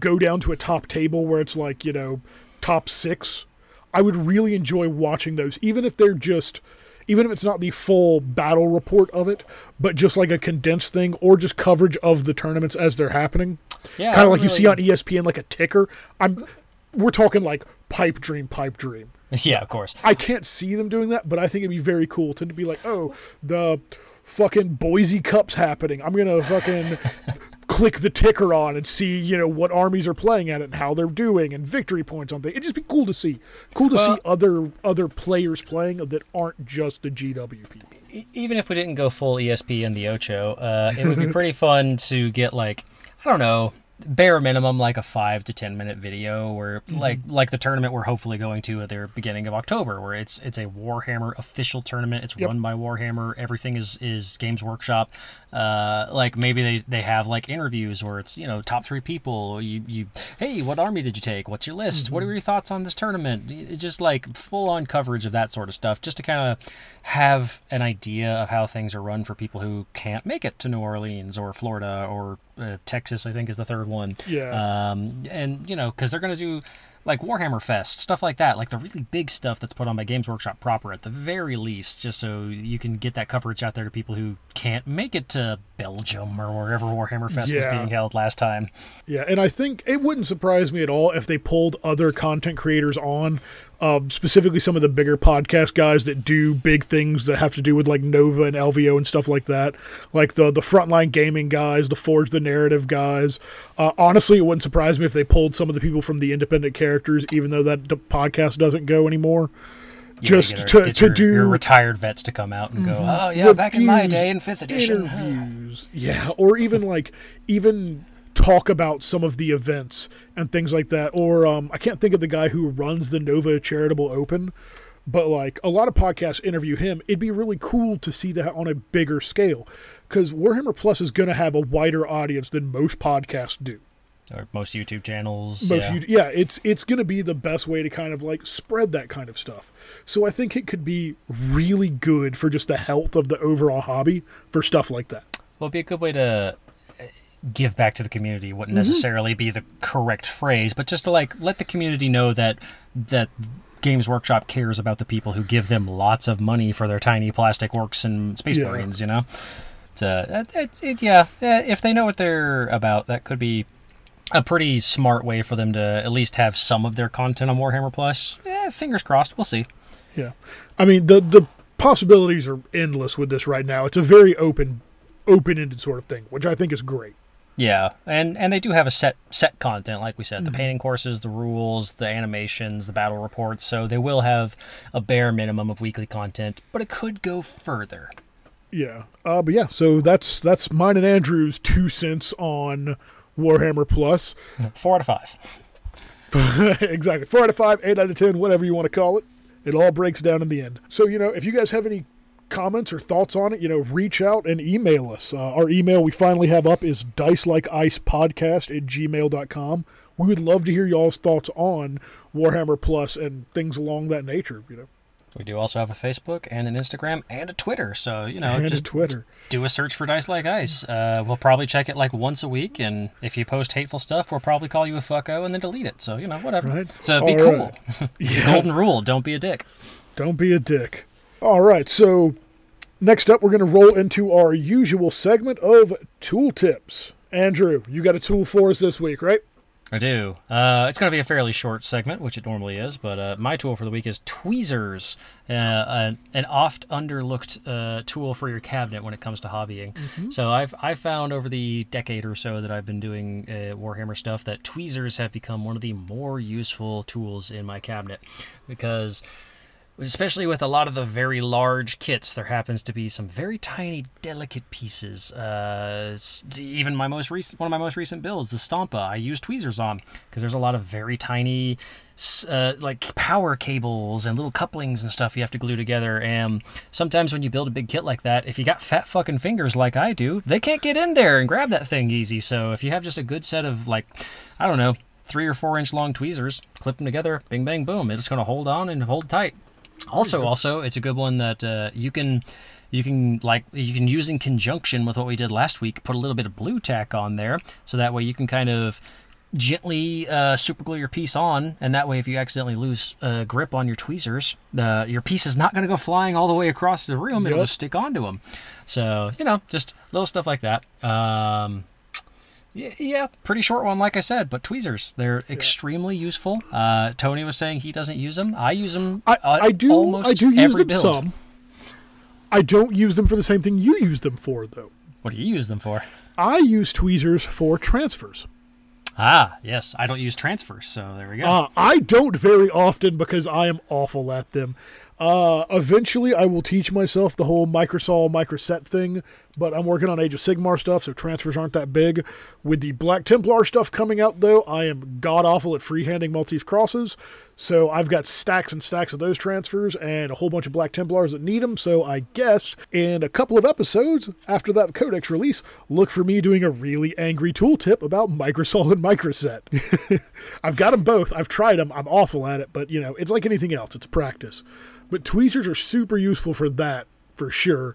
[SPEAKER 2] go down to a top table where it's like, you know, top six. I would really enjoy watching those, even if they're just, even if it's not the full battle report of it, but just like a condensed thing or just coverage of the tournaments as they're happening.
[SPEAKER 1] Yeah.
[SPEAKER 2] kind of like you see on ESPN, like a ticker. I'm, we're talking like pipe dream, pipe dream.
[SPEAKER 1] Yeah, of course.
[SPEAKER 2] I can't see them doing that, but I think it'd be very cool to be like, oh, the fucking Boise Cup's happening. I'm gonna fucking click the ticker on and see, you know, what armies are playing at it and how they're doing and victory points on things. It'd just be cool to see. Cool to
[SPEAKER 1] Well-
[SPEAKER 2] see other other players playing that aren't just the GW people.
[SPEAKER 1] E- even if we didn't go full ESP and the Ocho, uh, it would be pretty fun to get like I don't know, bare minimum like a five to ten minute video or
[SPEAKER 2] Mm-hmm.
[SPEAKER 1] like like the tournament we're hopefully going to at the beginning of October, where it's it's a Warhammer official tournament. It's
[SPEAKER 2] Yep.
[SPEAKER 1] run by Warhammer. Everything is is Games Workshop. Uh, like maybe they, they have like interviews where it's you know top three people. You you hey, what army did you take? What's your list? What are your thoughts on this tournament? It- Just like full on coverage of that sort of stuff, just to kind of have an idea of how things are run for people who can't make it to New Orleans or Florida or uh, Texas. I think is the third one.
[SPEAKER 2] Yeah.
[SPEAKER 1] Um, and you know, because they're gonna do like Warhammer Fest stuff like that, like the really big stuff that's put on by Games Workshop proper, at the very least, just so you can get that coverage out there to people who can't make it to Belgium or wherever Warhammer Fest was being held last time.
[SPEAKER 2] Yeah, and I think it wouldn't surprise me at all if they pulled other content creators on, um, specifically some of the bigger podcast guys that do big things that have to do with like Nova and LVO and stuff like that, like the the frontline gaming guys, the Forge the Narrative guys. Uh, honestly, it wouldn't surprise me if they pulled some of the people from the independent characters, even though that d- podcast doesn't go anymore. Just to, to
[SPEAKER 1] your,
[SPEAKER 2] do
[SPEAKER 1] your retired vets to come out and go, oh yeah, back in my day in fifth edition.
[SPEAKER 2] interviews, yeah, or even like even talk about some of the events and things like that. Or um, I can't think of the guy who runs the Nova Charitable Open, but like a lot of podcasts interview him. It'd be really cool to see that on a bigger scale because Warhammer Plus is going to have a wider audience than most podcasts do.
[SPEAKER 1] Or most YouTube channels.
[SPEAKER 2] most
[SPEAKER 1] yeah.
[SPEAKER 2] you, yeah it's it's going to be the best way to kind of like spread that kind of stuff so i think it could be really good for just the health of the overall hobby for stuff like that
[SPEAKER 1] Well, it'd be a good way to uh, give back to the community.
[SPEAKER 2] Mm-hmm.
[SPEAKER 1] Wouldn't necessarily be the correct phrase, but just to like let the community know that that Games Workshop cares about the people who give them lots of money for their tiny plastic works and Space
[SPEAKER 2] Yeah.
[SPEAKER 1] Marines. You know, it's, uh, it, it, it, yeah, uh, if they know what they're about, that could be a pretty smart way for them to at least have some of their content on Warhammer Plus. Eh, fingers crossed. We'll see.
[SPEAKER 2] yeah i mean the the possibilities are endless with this right now it's a very open open-ended sort of thing which i think is great
[SPEAKER 1] Yeah, and and they do have a set set content, like we said, the painting courses, the rules, the animations, the battle reports. So they will have a bare minimum of weekly content, but it could go further.
[SPEAKER 2] Yeah. Uh, but yeah, so that's that's mine and Andrew's two cents on Warhammer Plus.
[SPEAKER 1] Four out of five.
[SPEAKER 2] exactly. Four out of five, eight out of ten, whatever you want to call it. It all breaks down in the end. So, you know, if you guys have any comments or thoughts on it, you know, reach out and email us. Uh, our email we finally have up is dice like ice podcast at gmail.com. We would love to hear y'all's thoughts on Warhammer Plus and things along that nature, you know.
[SPEAKER 1] We do also have a Facebook and an Instagram and a Twitter. So you know,
[SPEAKER 2] and
[SPEAKER 1] just
[SPEAKER 2] Twitter.
[SPEAKER 1] do a search for Dice Like Ice. Uh, we'll probably check it like once a week, and if you post hateful stuff, we'll probably call you a fucko and then delete it. So you know, whatever.
[SPEAKER 2] Right.
[SPEAKER 1] So be
[SPEAKER 2] All
[SPEAKER 1] cool.
[SPEAKER 2] right.
[SPEAKER 1] The golden rule: don't be a dick.
[SPEAKER 2] Don't be a dick. All right, so next up, we're going to roll into our usual segment of tool tips. Andrew, you got a tool for us this week, right?
[SPEAKER 1] I do. Uh, it's going to be a fairly short segment, which it normally is, but uh, my tool for the week is tweezers, uh, an, an oft underlooked uh, tool for your cabinet when it comes to hobbying. So I've I found over the decade or so that I've been doing uh, Warhammer stuff that tweezers have become one of the more useful tools in my cabinet because especially with a lot of the very large kits, there happens to be some very tiny, delicate pieces. Uh, even my most recent, one of my most recent builds, the Stompa, I use tweezers on because there's a lot of very tiny, uh, like power cables and little couplings and stuff you have to glue together. And sometimes when you build a big kit like that, if you got fat fucking fingers like I do, they can't get in there and grab that thing easy. So if you have just a good set of like, I don't know. Three or four inch long tweezers, clip them together, bing bang boom. It's going to hold on and hold tight. Also, also, it's a good one that uh, you can, you can like you can use in conjunction with what we did last week. Put a little bit of blue tack on there, so that way you can kind of gently uh, super glue your piece on, and that way if you accidentally lose uh, grip on your tweezers, uh, your piece is not going to go flying all the way across the room. It'll just stick onto them. So you know, just little stuff like that. Um, yeah, yeah, pretty short one, like I said, but tweezers, they're extremely useful. Uh, Tony was saying he doesn't use them. I use them.
[SPEAKER 2] I,
[SPEAKER 1] uh,
[SPEAKER 2] I do
[SPEAKER 1] almost
[SPEAKER 2] I do use
[SPEAKER 1] every
[SPEAKER 2] them
[SPEAKER 1] build.
[SPEAKER 2] some. I don't use them for the same thing you use them for, though.
[SPEAKER 1] What do you use them for?
[SPEAKER 2] I use tweezers for transfers.
[SPEAKER 1] Ah, yes, I don't use transfers, so there we go.
[SPEAKER 2] Uh, I don't very often because I am awful at them. Uh, eventually, I will teach myself the whole microsol microset thing, but I'm working on Age of Sigmar stuff, so transfers aren't that big. With the Black Templar stuff coming out, though, I am god awful at freehanding Maltese crosses, so I've got stacks and stacks of those transfers and a whole bunch of Black Templars that need them. So I guess in a couple of episodes after that Codex release, look for me doing a really angry tooltip about Microsol and Microset. I've got them both. I've tried them. I'm awful at it, but you know, it's like anything else. It's practice. But tweezers are super useful for that, for sure.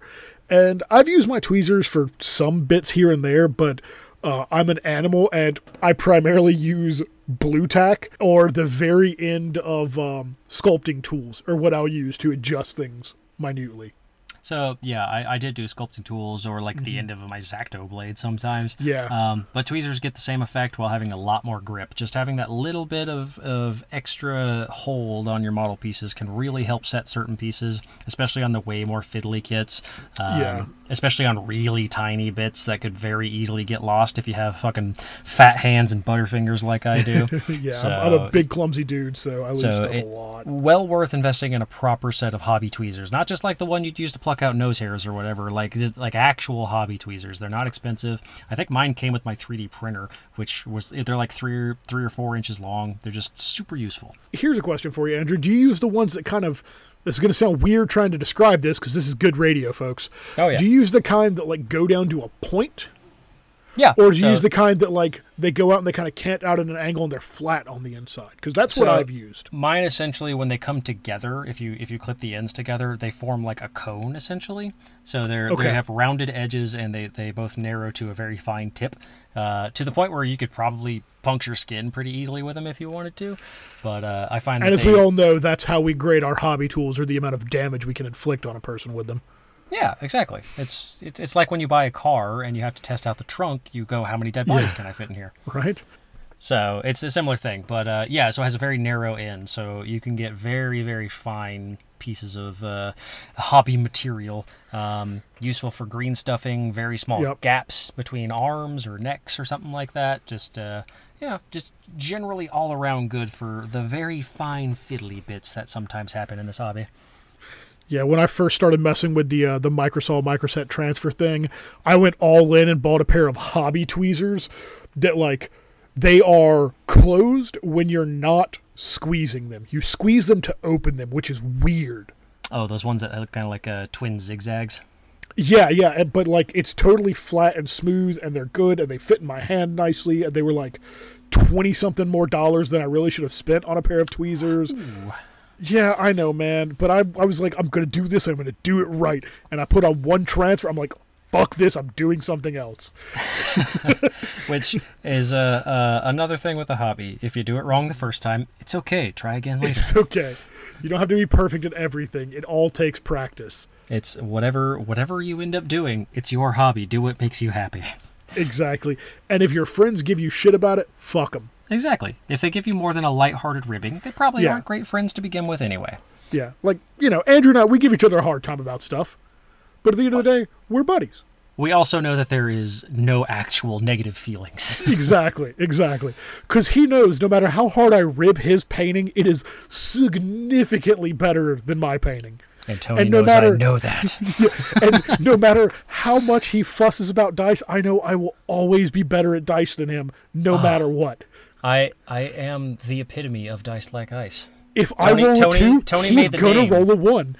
[SPEAKER 2] And I've used my tweezers for some bits here and there, but uh, I'm an animal and I primarily use blue tack or the very end of um, sculpting tools, or what I'll use to adjust things minutely.
[SPEAKER 1] So yeah, I, I did do sculpting tools or like the end of my X-Acto blade sometimes.
[SPEAKER 2] Mm-hmm. Yeah.
[SPEAKER 1] Um, but tweezers get the same effect while having a lot more grip. Just having that little bit of, of extra hold on your model pieces can really help set certain pieces, especially on the way more fiddly kits. Um,
[SPEAKER 2] Yeah.
[SPEAKER 1] Especially on really tiny bits that could very easily get lost if you have fucking fat hands and butterfingers like I do.
[SPEAKER 2] yeah,
[SPEAKER 1] so,
[SPEAKER 2] I'm, I'm a big clumsy dude, so I lose
[SPEAKER 1] so
[SPEAKER 2] stuff
[SPEAKER 1] it-
[SPEAKER 2] a lot.
[SPEAKER 1] well worth investing in a proper set of hobby tweezers, not just like the one you'd use to pluck out nose hairs or whatever. Like just like actual hobby tweezers. They're not expensive. I think mine came with my 3D printer, which was they're like three or three or four inches long. They're just super useful.
[SPEAKER 2] Here's a question for you, Andrew. Do you use the ones that kind of this is going to sound weird trying to describe this because this is good radio, folks.
[SPEAKER 1] Oh, yeah.
[SPEAKER 2] Do you use the kind that like go down to a point?
[SPEAKER 1] Yeah.
[SPEAKER 2] Or do you
[SPEAKER 1] so-
[SPEAKER 2] use the kind that like they go out and they kind of cant out at an angle and they're flat on the inside? Because that's what I've used.
[SPEAKER 1] Mine essentially, when they come together, if you if you clip the ends together, they form like a cone essentially. So they're
[SPEAKER 2] Okay.
[SPEAKER 1] they have rounded edges and they they both narrow to a very fine tip, uh, to the point where you could probably puncture skin pretty easily with them if you wanted to. But uh, I find
[SPEAKER 2] And
[SPEAKER 1] that
[SPEAKER 2] as
[SPEAKER 1] they,
[SPEAKER 2] we all know, that's how we grade our hobby tools or the amount of damage we can inflict on a person with them.
[SPEAKER 1] Yeah, exactly. It's, it's it's like when you buy a car and you have to test out the trunk. You go, how many dead bodies
[SPEAKER 2] Yeah.
[SPEAKER 1] can I fit in here?
[SPEAKER 2] Right?
[SPEAKER 1] So it's a similar thing, but uh, yeah, so it has a very narrow end, so you can get very, very fine pieces of uh, hobby material, um, useful for green stuffing, very small
[SPEAKER 2] Yep.
[SPEAKER 1] gaps between arms or necks or something like that. Just uh, yeah, just generally all around good for the very fine fiddly bits that sometimes happen in this hobby.
[SPEAKER 2] Yeah, when I first started messing with the uh, the Microsol Microset transfer thing, I went all in and bought a pair of hobby tweezers that like they are closed when you're not squeezing them. You squeeze them to open them, which is weird.
[SPEAKER 1] Oh, those ones that look kind of like uh, twin zigzags.
[SPEAKER 2] Yeah, yeah, but like it's totally flat and smooth, and they're good, and they fit in my hand nicely, and they were like twenty something more dollars than I really should have spent on a pair of tweezers. Yeah, I know, man, but I I was like, I'm gonna do this, I'm gonna do it right, and I put on one transfer. I'm like, fuck this, I'm doing something else.
[SPEAKER 1] Which is uh, uh, another thing with a hobby. If you do it wrong the first time, it's okay. Try again later.
[SPEAKER 2] It's okay. You don't have to be perfect at everything. It all takes practice.
[SPEAKER 1] It's whatever whatever you end up doing. It's your hobby. Do what makes you happy.
[SPEAKER 2] Exactly. And if your friends give you shit about it, fuck them.
[SPEAKER 1] Exactly. If they give you more than a lighthearted ribbing, they probably
[SPEAKER 2] Yeah.
[SPEAKER 1] aren't great friends to begin with anyway.
[SPEAKER 2] Yeah, like you know, Andrew and I, we give each other a hard time about stuff, but at the end of the day, we're buddies.
[SPEAKER 1] We also know that there is no actual negative feelings.
[SPEAKER 2] exactly, exactly. Because he knows no matter how hard I rib his painting, it is significantly better than my painting.
[SPEAKER 1] And Tony
[SPEAKER 2] And no
[SPEAKER 1] knows I know that.
[SPEAKER 2] And no matter how much he fusses about dice, I know I will always be better at dice than him, no ah. matter what.
[SPEAKER 1] I I am the epitome of dice like ice.
[SPEAKER 2] If
[SPEAKER 1] Tony-
[SPEAKER 2] I roll
[SPEAKER 1] Tony-
[SPEAKER 2] a two,
[SPEAKER 1] Tony
[SPEAKER 2] he's
[SPEAKER 1] made the
[SPEAKER 2] gonna
[SPEAKER 1] name.
[SPEAKER 2] roll a one,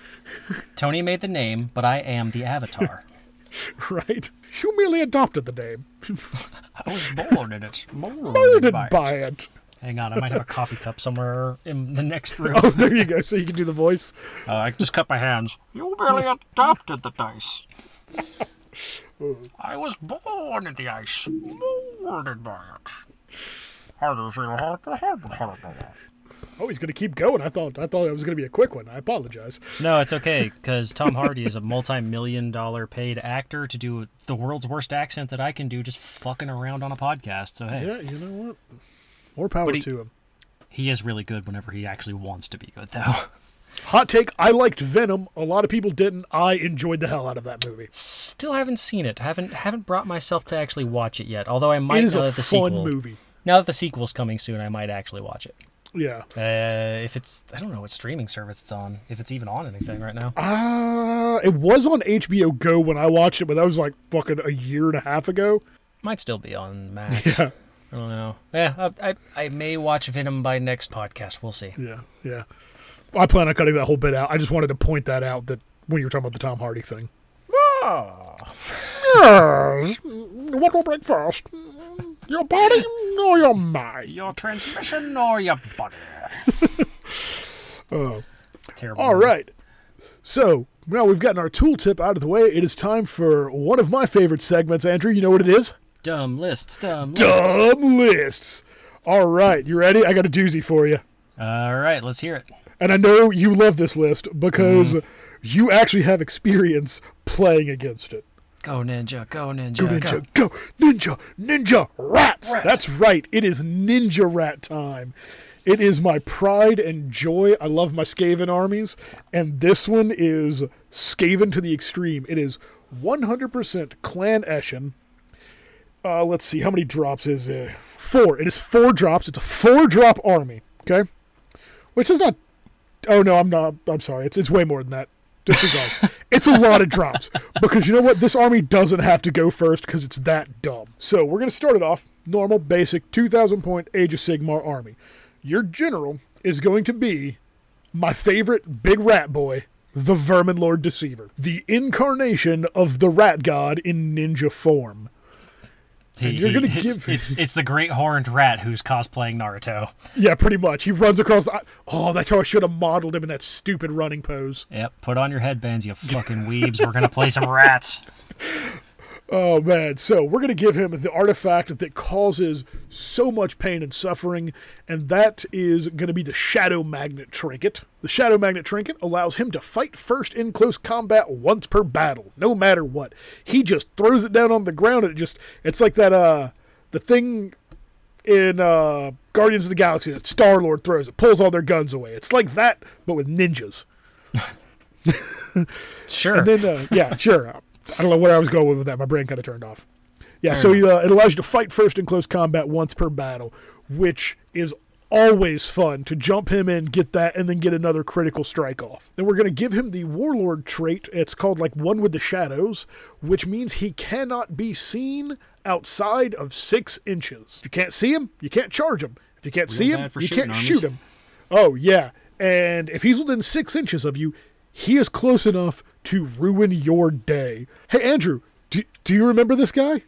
[SPEAKER 1] Tony made the name, but I am the avatar.
[SPEAKER 2] right? You merely adopted the name,
[SPEAKER 1] I was born in it.
[SPEAKER 2] molded by it.
[SPEAKER 1] Hang on, I might have a coffee cup somewhere in the next room.
[SPEAKER 2] Oh, there you go. So you can do the voice.
[SPEAKER 1] Uh, I just cut my hands. You merely adopted the dice. I was born in the ice, molded by it. How do you feel?
[SPEAKER 2] Oh, he's gonna keep going. I thought I thought it was gonna be a quick one. I apologize.
[SPEAKER 1] No, it's okay because Tom Hardy is a multi-million dollar paid actor to do the world's worst accent that I can do, just fucking around on a podcast. So hey,
[SPEAKER 2] Yeah, you know what? More power
[SPEAKER 1] he-
[SPEAKER 2] to him.
[SPEAKER 1] he is really good whenever he actually wants to be good, though.
[SPEAKER 2] Hot take: I liked Venom. A lot of people didn't. I enjoyed the hell out of that movie.
[SPEAKER 1] Still haven't seen it. Haven't haven't brought myself to actually watch it yet. Although I might
[SPEAKER 2] it is
[SPEAKER 1] now
[SPEAKER 2] a
[SPEAKER 1] that the
[SPEAKER 2] fun
[SPEAKER 1] sequel.
[SPEAKER 2] movie.
[SPEAKER 1] Now that the sequel's coming soon, I might actually watch it.
[SPEAKER 2] Yeah.
[SPEAKER 1] Uh, if it's, I don't know what streaming service it's on. If it's even on anything right now.
[SPEAKER 2] Uh, it was on HBO Go when I watched it, but that was like fucking a year and a half ago.
[SPEAKER 1] Might still be on Max.
[SPEAKER 2] Yeah.
[SPEAKER 1] I don't know. Yeah, I, I, I may watch Venom by next podcast. We'll see.
[SPEAKER 2] Yeah. Yeah. I plan on cutting that whole bit out. I just wanted to point that out that when you were talking about the Tom Hardy thing. Yes. What will break first? Your body or your mind?
[SPEAKER 1] Your transmission or your body?
[SPEAKER 2] Oh.
[SPEAKER 1] Terrible.
[SPEAKER 2] All right. So now we've gotten our tooltip out of the way. It is time for one of my favorite segments. Andrew, you know what it is?
[SPEAKER 1] Dumb lists. Dumb lists.
[SPEAKER 2] Dumb lists. All right, you ready? I got a doozy for you.
[SPEAKER 1] All right, let's hear it.
[SPEAKER 2] And I know you love this list because mm-hmm. you actually have experience playing against it.
[SPEAKER 1] Go ninja. Go ninja.
[SPEAKER 2] Go ninja, go ninja, ninja rats.
[SPEAKER 1] Rat.
[SPEAKER 2] That's right. It is ninja rat time. It is my pride and joy. I love my Skaven armies, and this one is Skaven to the extreme. It is 100% Clan Eshin. Uh, let's see, how many drops is it? Four. It is four drops. It's a four drop army. Okay, which is not. Oh no, I'm not. I'm sorry. It's it's way more than that. Disregard. it's a lot of drops because you know what? This army doesn't have to go first because it's that dumb. So we're gonna start it off normal, basic, 2,000 point Age of Sigmar army. Your general is going to be my favorite big rat boy, the Vermin Lord Deceiver, the incarnation of the rat god in ninja form.
[SPEAKER 1] He-
[SPEAKER 2] you're gonna
[SPEAKER 1] it's,
[SPEAKER 2] give-
[SPEAKER 1] it's it's the great horned rat who's cosplaying Naruto.
[SPEAKER 2] Yeah, pretty much. He runs across. The, oh, that's how I should have modeled him in that stupid running pose.
[SPEAKER 1] Yep, put on your headbands, you fucking weebs. We're gonna play some rats.
[SPEAKER 2] Oh man, so we're gonna give him the artifact that causes so much pain and suffering, and that is gonna be the Shadow Magnet Trinket. The Shadow Magnet Trinket allows him to fight first in close combat once per battle, no matter what. He just throws it down on the ground and it just it's like that uh the thing in uh Guardians of the Galaxy that Star Lord throws, it pulls all their guns away. It's like that, but with ninjas.
[SPEAKER 1] Sure.
[SPEAKER 2] And then, uh, yeah, sure. I don't know where I was going with that. My brain kind of turned off. Yeah,
[SPEAKER 1] Fair
[SPEAKER 2] so
[SPEAKER 1] enough.
[SPEAKER 2] uh, it allows you to fight first in close combat once per battle, which is always fun to jump him in, get that, and then get another critical strike off. Then we're going to give him the Warlord trait. It's called like One with the Shadows, which means he cannot be seen outside of six inches. If you can't see him, you can't charge him. If you can't see him, you can't
[SPEAKER 1] armies.
[SPEAKER 2] shoot him. Oh, yeah. And if he's within six inches of you, he is close enough to ruin your day. Hey, Andrew, do, do you remember this guy?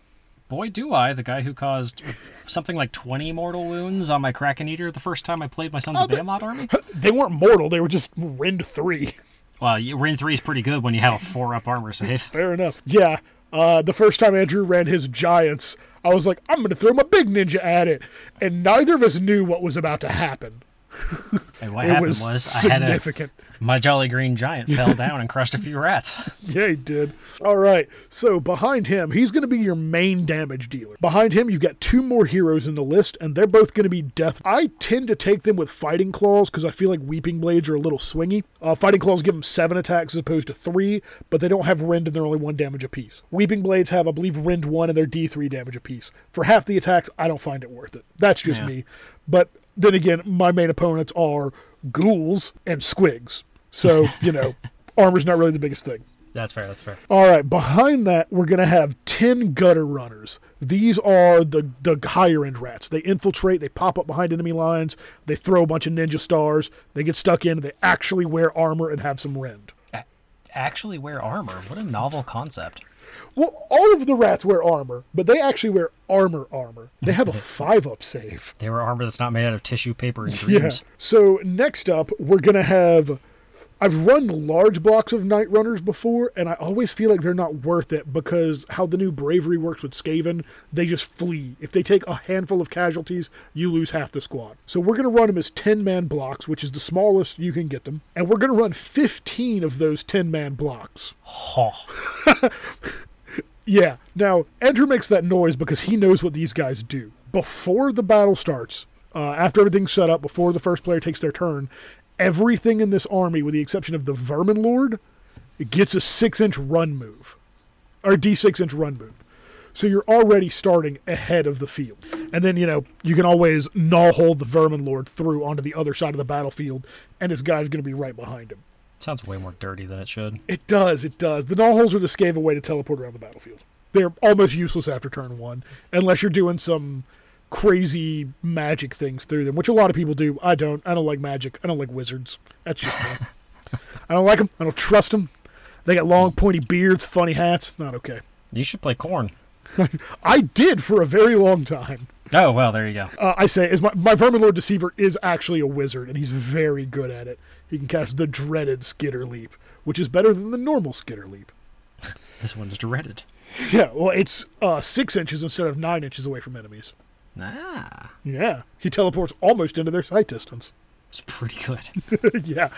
[SPEAKER 1] Boy, do I. The guy who caused something like 20 mortal wounds on my Kraken Eater the first time I played my Sons of
[SPEAKER 2] they-
[SPEAKER 1] Behemat army?
[SPEAKER 2] They weren't mortal, they were just Rend 3.
[SPEAKER 1] Well, Rend 3 is pretty good when you have a 4 up armor save.
[SPEAKER 2] Fair enough. Yeah, uh, the first time Andrew ran his Giants, I was like, I'm going to throw my big ninja at it. And neither of us knew what was about to happen.
[SPEAKER 1] And what
[SPEAKER 2] it
[SPEAKER 1] happened
[SPEAKER 2] was,
[SPEAKER 1] was, I had a,
[SPEAKER 2] significant.
[SPEAKER 1] My Jolly Green Giant fell down and crushed a few rats.
[SPEAKER 2] Yeah, he did. All right. So behind him, he's going to be your main damage dealer. Behind him, you've got two more heroes in the list, and they're both going to be death. I tend to take them with fighting claws because I feel like weeping blades are a little swingy. Uh, fighting claws give them seven attacks as opposed to three, but they don't have rend and they're only one damage apiece. Weeping blades have, I believe, rend one and they're D3 damage apiece. For half the attacks, I don't find it worth it. That's just
[SPEAKER 1] Yeah.
[SPEAKER 2] me. But then again, my main opponents are ghouls and squigs. So, you know, armor's not really the biggest thing.
[SPEAKER 1] That's fair, that's fair.
[SPEAKER 2] All right, behind that, we're going to have 10 gutter runners. These are the, the higher end rats. They infiltrate, they pop up behind enemy lines, they throw a bunch of ninja stars, they get stuck in, they actually wear armor and have some rend.
[SPEAKER 1] Actually wear armor. What a novel concept.
[SPEAKER 2] Well, all of the rats wear armor, but they actually wear armor armor. They have a 5 up save.
[SPEAKER 1] They wear armor that's not made out of tissue paper and dreams. Yeah.
[SPEAKER 2] So next up, we're gonna have. I've run large blocks of night runners before, and I always feel like they're not worth it because how the new bravery works with Skaven, they just flee. If they take a handful of casualties, you lose half the squad. So we're gonna run them as ten man blocks, which is the smallest you can get them, and we're gonna run fifteen of those ten man blocks.
[SPEAKER 1] Huh.
[SPEAKER 2] Yeah. Now, Andrew makes that noise because he knows what these guys do. Before the battle starts, uh, after everything's set up, before the first player takes their turn, everything in this army, with the exception of the Vermin Lord, it gets a six inch run move, or D6 inch run move. So you're already starting ahead of the field. And then, you know, you can always gnawhole the Vermin Lord through onto the other side of the battlefield, and his guy's going to be right behind him.
[SPEAKER 1] Sounds way more dirty than it should.
[SPEAKER 2] It does, it does. The gnawholes are the Skaven way to teleport around the battlefield. They're almost useless after turn one, unless you're doing some crazy magic things through them, which a lot of people do. I don't. I don't like magic. I don't like wizards. That's just me. I don't like them. I don't trust them. They got long, pointy beards, funny hats. Not okay.
[SPEAKER 1] You should play Khorne.
[SPEAKER 2] I did for a very long time.
[SPEAKER 1] Oh, well, there you go.
[SPEAKER 2] Uh, I say, is my, my Vermin Lord Deceiver is actually a wizard, and he's very good at it. He can cast the dreaded Skitter Leap, which is better than the normal Skitter Leap.
[SPEAKER 1] This one's dreaded.
[SPEAKER 2] Yeah, well, it's uh, six inches instead of nine inches away from enemies.
[SPEAKER 1] Ah,
[SPEAKER 2] Yeah, he teleports almost into their sight distance.
[SPEAKER 1] it's pretty good.
[SPEAKER 2] yeah.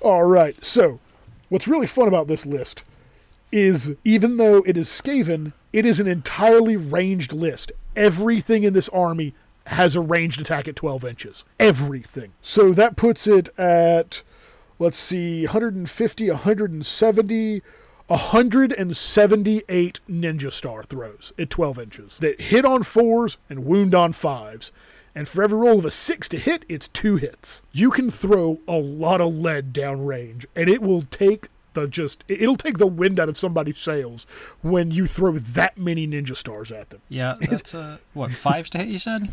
[SPEAKER 2] All right. So, what's really fun about this list is even though it is Skaven, it is an entirely ranged list. Everything in this army has a ranged attack at 12 inches. Everything. So that puts it at, let's see, 150, 170, 178 ninja star throws at 12 inches that hit on fours and wound on fives. And for every roll of a six to hit, it's two hits. You can throw a lot of lead downrange, and it will take the just it'll take the wind out of somebody's sails when you throw that many ninja stars at them.
[SPEAKER 1] Yeah, that's uh, what fives to hit. You said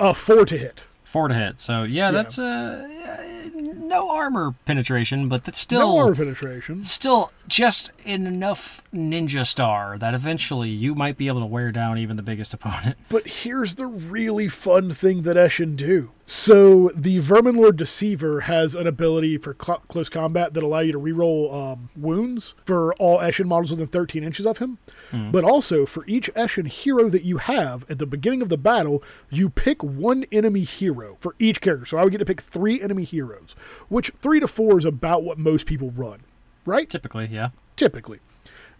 [SPEAKER 2] Uh, four to hit.
[SPEAKER 1] four to hit. So yeah, that's uh, yeah, no armor penetration, but that's still
[SPEAKER 2] No armor penetration.
[SPEAKER 1] still just in enough ninja star that eventually you might be able to wear down even the biggest opponent.
[SPEAKER 2] But here's the really fun thing that Eshin do. So the Vermin Lord Deceiver has an ability for cl- close combat that allow you to reroll um, wounds for all Eshin models within 13 inches of him. But also for each Eshin hero that you have at the beginning of the battle, you pick one enemy hero for each character. So I would get to pick three enemy heroes, which three to four is about what most people run, right?
[SPEAKER 1] Typically, yeah.
[SPEAKER 2] typically.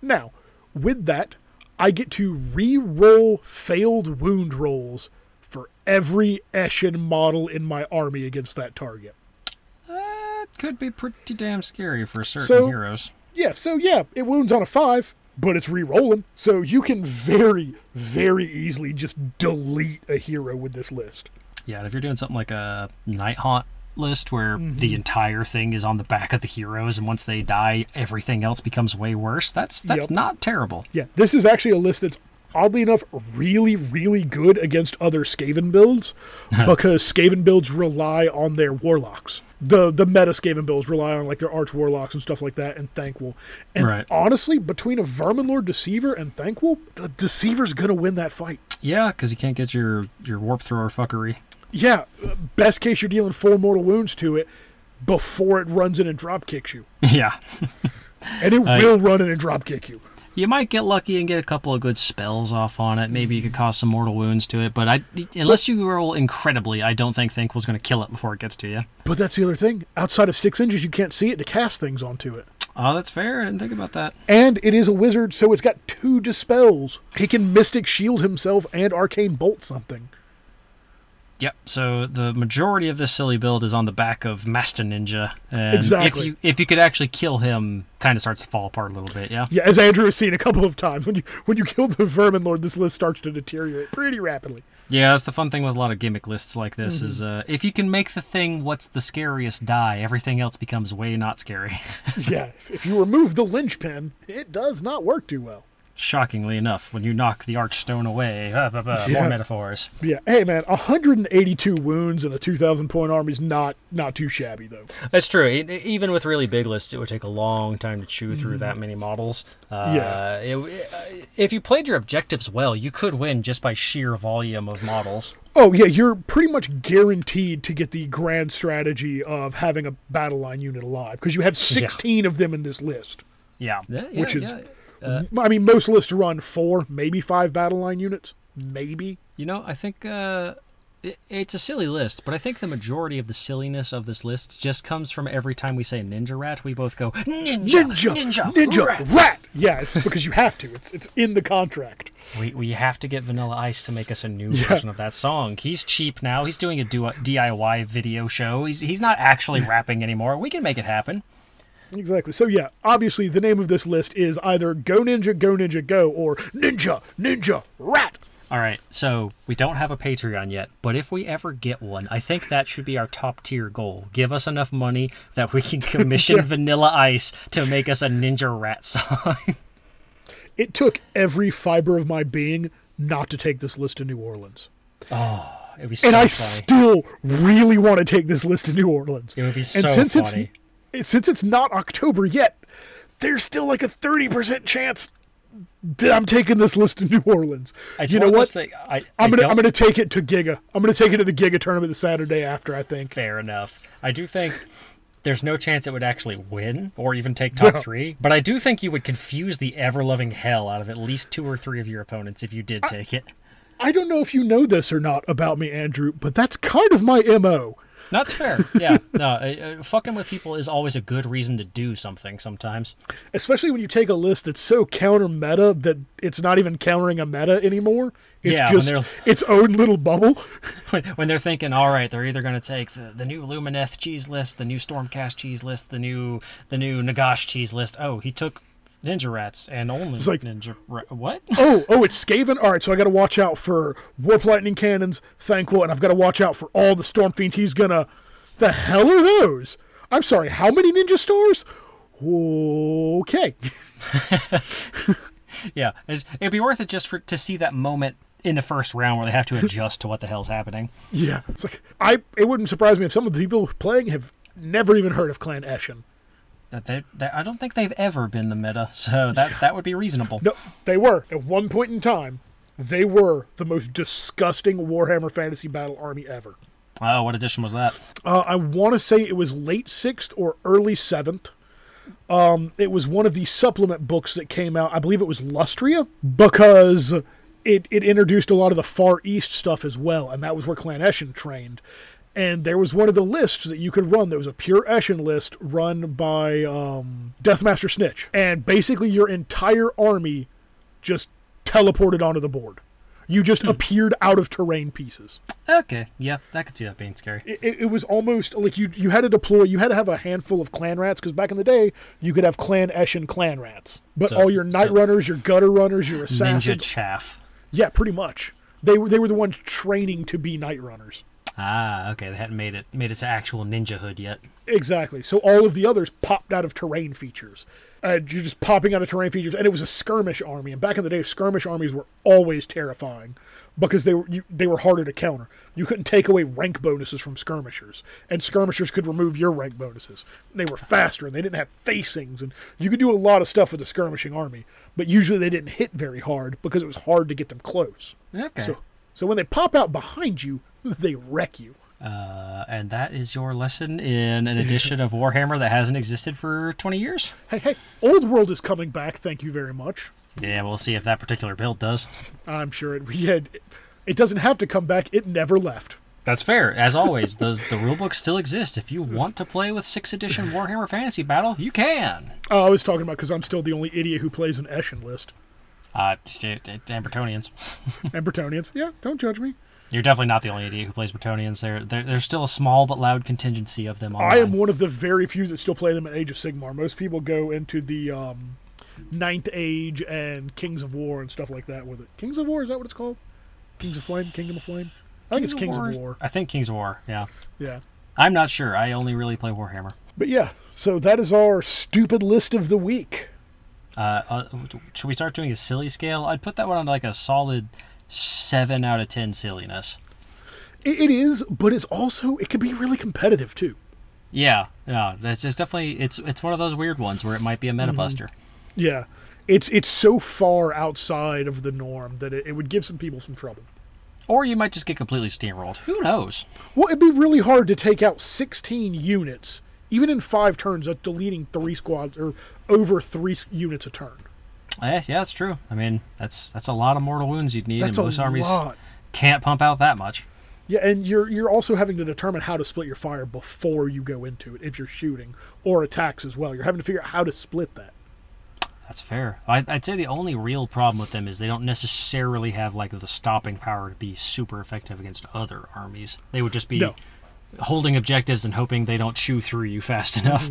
[SPEAKER 2] Now, with that, I get to re-roll failed wound rolls for every Eshin model in my army against that target.
[SPEAKER 1] That could be pretty damn scary for certain
[SPEAKER 2] So-
[SPEAKER 1] heroes.
[SPEAKER 2] Yeah, so yeah, it wounds on a five, but it's re-rolling. So you can very, very easily just delete a hero with this list.
[SPEAKER 1] Yeah, and if you're doing something like a Nighthaunt list where
[SPEAKER 2] Mm-hmm.
[SPEAKER 1] the entire thing is on the back of the heroes and once they die everything else becomes way worse, that's that's
[SPEAKER 2] Yep.
[SPEAKER 1] not terrible.
[SPEAKER 2] Yeah, this is actually a list that's oddly enough really, really good against other Skaven builds because Skaven builds rely on their warlocks. The the meta Skaven builds rely on like their arch warlocks and stuff like that and Thanquol. And
[SPEAKER 1] Right.
[SPEAKER 2] honestly, between a Vermin Lord Deceiver and Thanquol, the Deceiver's gonna win that fight.
[SPEAKER 1] Yeah, because you can't get your your warp thrower fuckery.
[SPEAKER 2] Yeah, best case you're dealing four mortal wounds to it before it runs in and drop kicks you.
[SPEAKER 1] yeah.
[SPEAKER 2] And it
[SPEAKER 1] Uh,
[SPEAKER 2] will run in and drop kick you.
[SPEAKER 1] You might get lucky and get a couple of good spells off on it. Maybe you could cause some mortal wounds to it, but I, unless you roll incredibly, I don't think Thanquol's going to kill it before it gets to you.
[SPEAKER 2] But that's the other thing. Outside of six inches, you can't see it to cast things onto it.
[SPEAKER 1] Oh, that's fair. I didn't think about that.
[SPEAKER 2] And it is a wizard, so it's got two dispels. He can Mystic Shield himself and Arcane Bolt something.
[SPEAKER 1] Yep. So the majority of this silly build is on the back of Master Ninja, and
[SPEAKER 2] Exactly.
[SPEAKER 1] if you if you could actually kill him, kind of starts to fall apart a little bit. Yeah.
[SPEAKER 2] Yeah, as Andrew has seen a couple of times, when you when you kill the Vermin Lord, this list starts to deteriorate pretty rapidly.
[SPEAKER 1] Yeah, that's the fun thing with a lot of gimmick lists like this is uh, if you can make the thing what's the scariest die, everything else becomes way not scary.
[SPEAKER 2] yeah, if, if you remove the linchpin, it does not work too well.
[SPEAKER 1] Shockingly enough, when you knock the archstone away, ah, bah, bah,
[SPEAKER 2] Yeah.
[SPEAKER 1] more metaphors.
[SPEAKER 2] Yeah, hey man, 182 wounds and a 2,000 point army is not not too shabby though.
[SPEAKER 1] That's true. E- even with really big lists, it would take a long time to chew through that many models. Uh,
[SPEAKER 2] Yeah.
[SPEAKER 1] it- uh, if you played your objectives well, you could win just by sheer volume of models.
[SPEAKER 2] Oh yeah, you're pretty much guaranteed to get the grand strategy of having a battle line unit alive because you have 16 of them in this list.
[SPEAKER 1] Yeah.
[SPEAKER 2] Which is- I mean, most lists run four, maybe five battle line units, maybe.
[SPEAKER 1] You know, I think uh, it, it's a silly list, but I think the majority of the silliness of this list just comes from every time we say Ninja Rat, we both go Ninja,
[SPEAKER 2] Ninja,
[SPEAKER 1] Ninja,
[SPEAKER 2] ninja,
[SPEAKER 1] Rat.
[SPEAKER 2] rat. Yeah, it's because you have to. It's it's in the contract.
[SPEAKER 1] We, we have to get Vanilla Ice to make us a new
[SPEAKER 2] Yeah.
[SPEAKER 1] version of that song. He's cheap now. He's doing a DIY video show. He's he's not actually rapping anymore. We can make it happen.
[SPEAKER 2] Exactly. So yeah, obviously the name of this list is either Go Ninja, Go Ninja, Go, or Ninja, Ninja, Rat.
[SPEAKER 1] All right, so we don't have a Patreon yet, but if we ever get one, I think that should be our top tier goal. Give us enough money that we can commission Vanilla Ice to make us a Ninja Rat song.
[SPEAKER 2] It took every fiber of my being not to take this list to New Orleans.
[SPEAKER 1] Oh, It'd be so
[SPEAKER 2] and I
[SPEAKER 1] funny.
[SPEAKER 2] still really want to take this list to New Orleans.
[SPEAKER 1] It would be so
[SPEAKER 2] and since
[SPEAKER 1] funny.
[SPEAKER 2] it's since it's not October yet, there's still like a thirty percent chance that I'm taking this list to New Orleans.
[SPEAKER 1] It's
[SPEAKER 2] you know what?
[SPEAKER 1] thing- I,
[SPEAKER 2] I'm gonna
[SPEAKER 1] don't-
[SPEAKER 2] I'm gonna take it to Giga. I'm gonna take it to the Giga tournament the Saturday after. I think.
[SPEAKER 1] Fair enough. I do think there's no chance it would actually win or even take top
[SPEAKER 2] No.
[SPEAKER 1] three, but I do think you would confuse the ever loving hell out of at least two or three of your opponents if you did take it.
[SPEAKER 2] I don't know if you know this or not about me, Andrew, but that's kind of my mo.
[SPEAKER 1] That's fair. Yeah. No, uh, fucking with people is always a good reason to do something sometimes.
[SPEAKER 2] Especially when you take a list that's so counter meta that it's not even countering a meta anymore. It's
[SPEAKER 1] Yeah,
[SPEAKER 2] just its own little bubble.
[SPEAKER 1] when, when they're thinking, all right, they're either going to take the, the new Lumineth cheese list, the new Stormcast cheese list, the new the new Nagash cheese list. Oh, he took Ninja Rats and only it's
[SPEAKER 2] like-
[SPEAKER 1] Ninja Ra- What?
[SPEAKER 2] oh, oh, it's Skaven. All right, so I got to watch out for Warp Lightning Cannons, Thanquol, and I've got to watch out for all the Storm Fiends. He's gonna. The hell are those? I'm sorry. How many Ninja Stars? Okay.
[SPEAKER 1] Yeah, it'd be worth it just for to see that moment in the first round where they have to adjust to what the hell's happening.
[SPEAKER 2] Yeah, it's like I. It wouldn't surprise me if some of the people playing have never even heard of Clan Eshin.
[SPEAKER 1] That they, I don't think they've ever been the meta, so that that would be reasonable.
[SPEAKER 2] No, they were at one point in time. They were the most disgusting Warhammer Fantasy Battle army ever.
[SPEAKER 1] Oh, what edition was that?
[SPEAKER 2] Uh, I want to say it was late sixth or early seventh. Um, it was one of the supplement books that came out. I believe it was Lustria because it, it introduced a lot of the Far East stuff as well, and that was where Clan Eshin trained. And there was one of the lists that you could run. There was a pure Eshin list run by um, Deathmaster Snikch, and basically your entire army just teleported onto the board. You just appeared out of terrain pieces.
[SPEAKER 1] Okay, yeah, I could see that being scary.
[SPEAKER 2] It, it, it was almost like you you had to deploy. You had to have a handful of clan rats because back in the day you could have clan Eshin clan rats. But
[SPEAKER 1] So-
[SPEAKER 2] all your night
[SPEAKER 1] so-
[SPEAKER 2] runners, your gutter runners, your
[SPEAKER 1] Ninja
[SPEAKER 2] assassins,
[SPEAKER 1] chaff.
[SPEAKER 2] yeah, pretty much. They were they were the ones training to be night runners.
[SPEAKER 1] Ah, okay, they hadn't made it made it to actual ninja hood yet.
[SPEAKER 2] Exactly. So all of the others popped out of terrain features. Uh, you're just popping out of terrain features, and it was a skirmish army. And back in the day, skirmish armies were always terrifying because they were you, they were harder to counter. You couldn't take away rank bonuses from skirmishers, and skirmishers could remove your rank bonuses. They were faster, and they didn't have facings, and you could do a lot of stuff with the skirmishing army. But usually they didn't hit very hard because it was hard to get them close.
[SPEAKER 1] Okay.
[SPEAKER 2] So so when they pop out behind you, they wreck you.
[SPEAKER 1] Uh, and that is your lesson in an edition of Warhammer that hasn't existed for 20 years?
[SPEAKER 2] Hey, hey, Old World is coming back. Thank you very much.
[SPEAKER 1] Yeah, we'll see if that particular build does.
[SPEAKER 2] I'm sure it. Yeah, it, it doesn't have to come back. It never left.
[SPEAKER 1] That's fair. As always, those the rulebook still exists. If you want to play with 6th edition Warhammer Fantasy Battle, you can.
[SPEAKER 2] Oh, I was talking about because I'm still the only idiot who plays an Eshin list.
[SPEAKER 1] Uh, and Bretonnians.
[SPEAKER 2] And Bretonnians. Yeah, don't judge me.
[SPEAKER 1] You're definitely not the only idiot who plays Bretonnians. There, there, there's still a small but loud contingency of them.
[SPEAKER 2] I am one of the very few that still play them in Age of Sigmar. Most people go into the um, Ninth Age and Kings of War and stuff like that with it. Kings of War, is that what it's called? Kings of Flame? Kingdom of Flame? I think it's Kings
[SPEAKER 1] War-
[SPEAKER 2] of War.
[SPEAKER 1] I think Kings of War. Yeah,
[SPEAKER 2] Yeah.
[SPEAKER 1] I'm not sure. I only really play Warhammer.
[SPEAKER 2] But yeah, so that is our stupid list of the week.
[SPEAKER 1] Uh, uh, should we start doing a silly scale? I'd put that one on like a solid seven out of ten silliness.
[SPEAKER 2] It, it is, but it's also, it can be really competitive too.
[SPEAKER 1] Yeah, no, it's, it's definitely it's it's one of those weird ones where it might be a meta
[SPEAKER 2] Mm-hmm.
[SPEAKER 1] buster.
[SPEAKER 2] Yeah. It's it's so far outside of the norm that it, it would give some people some trouble.
[SPEAKER 1] Or you might just get completely steamrolled. Who knows?
[SPEAKER 2] Well, it'd be really hard to take out 16 units, even in five turns, at deleting three squads or over three units a turn.
[SPEAKER 1] Eh, yeah, that's true. I mean, that's that's a lot of mortal wounds you'd need,
[SPEAKER 2] That's
[SPEAKER 1] and most armies
[SPEAKER 2] lot.
[SPEAKER 1] can't pump out that much.
[SPEAKER 2] Yeah, and you're you're also having to determine how to split your fire before you go into it if you're shooting or attacks as well. You're having to figure out how to split that.
[SPEAKER 1] That's fair. I, I'd say the only real problem with them is they don't necessarily have like the stopping power to be super effective against other armies. They would just be
[SPEAKER 2] No.
[SPEAKER 1] Holding objectives and hoping they don't chew through you fast enough.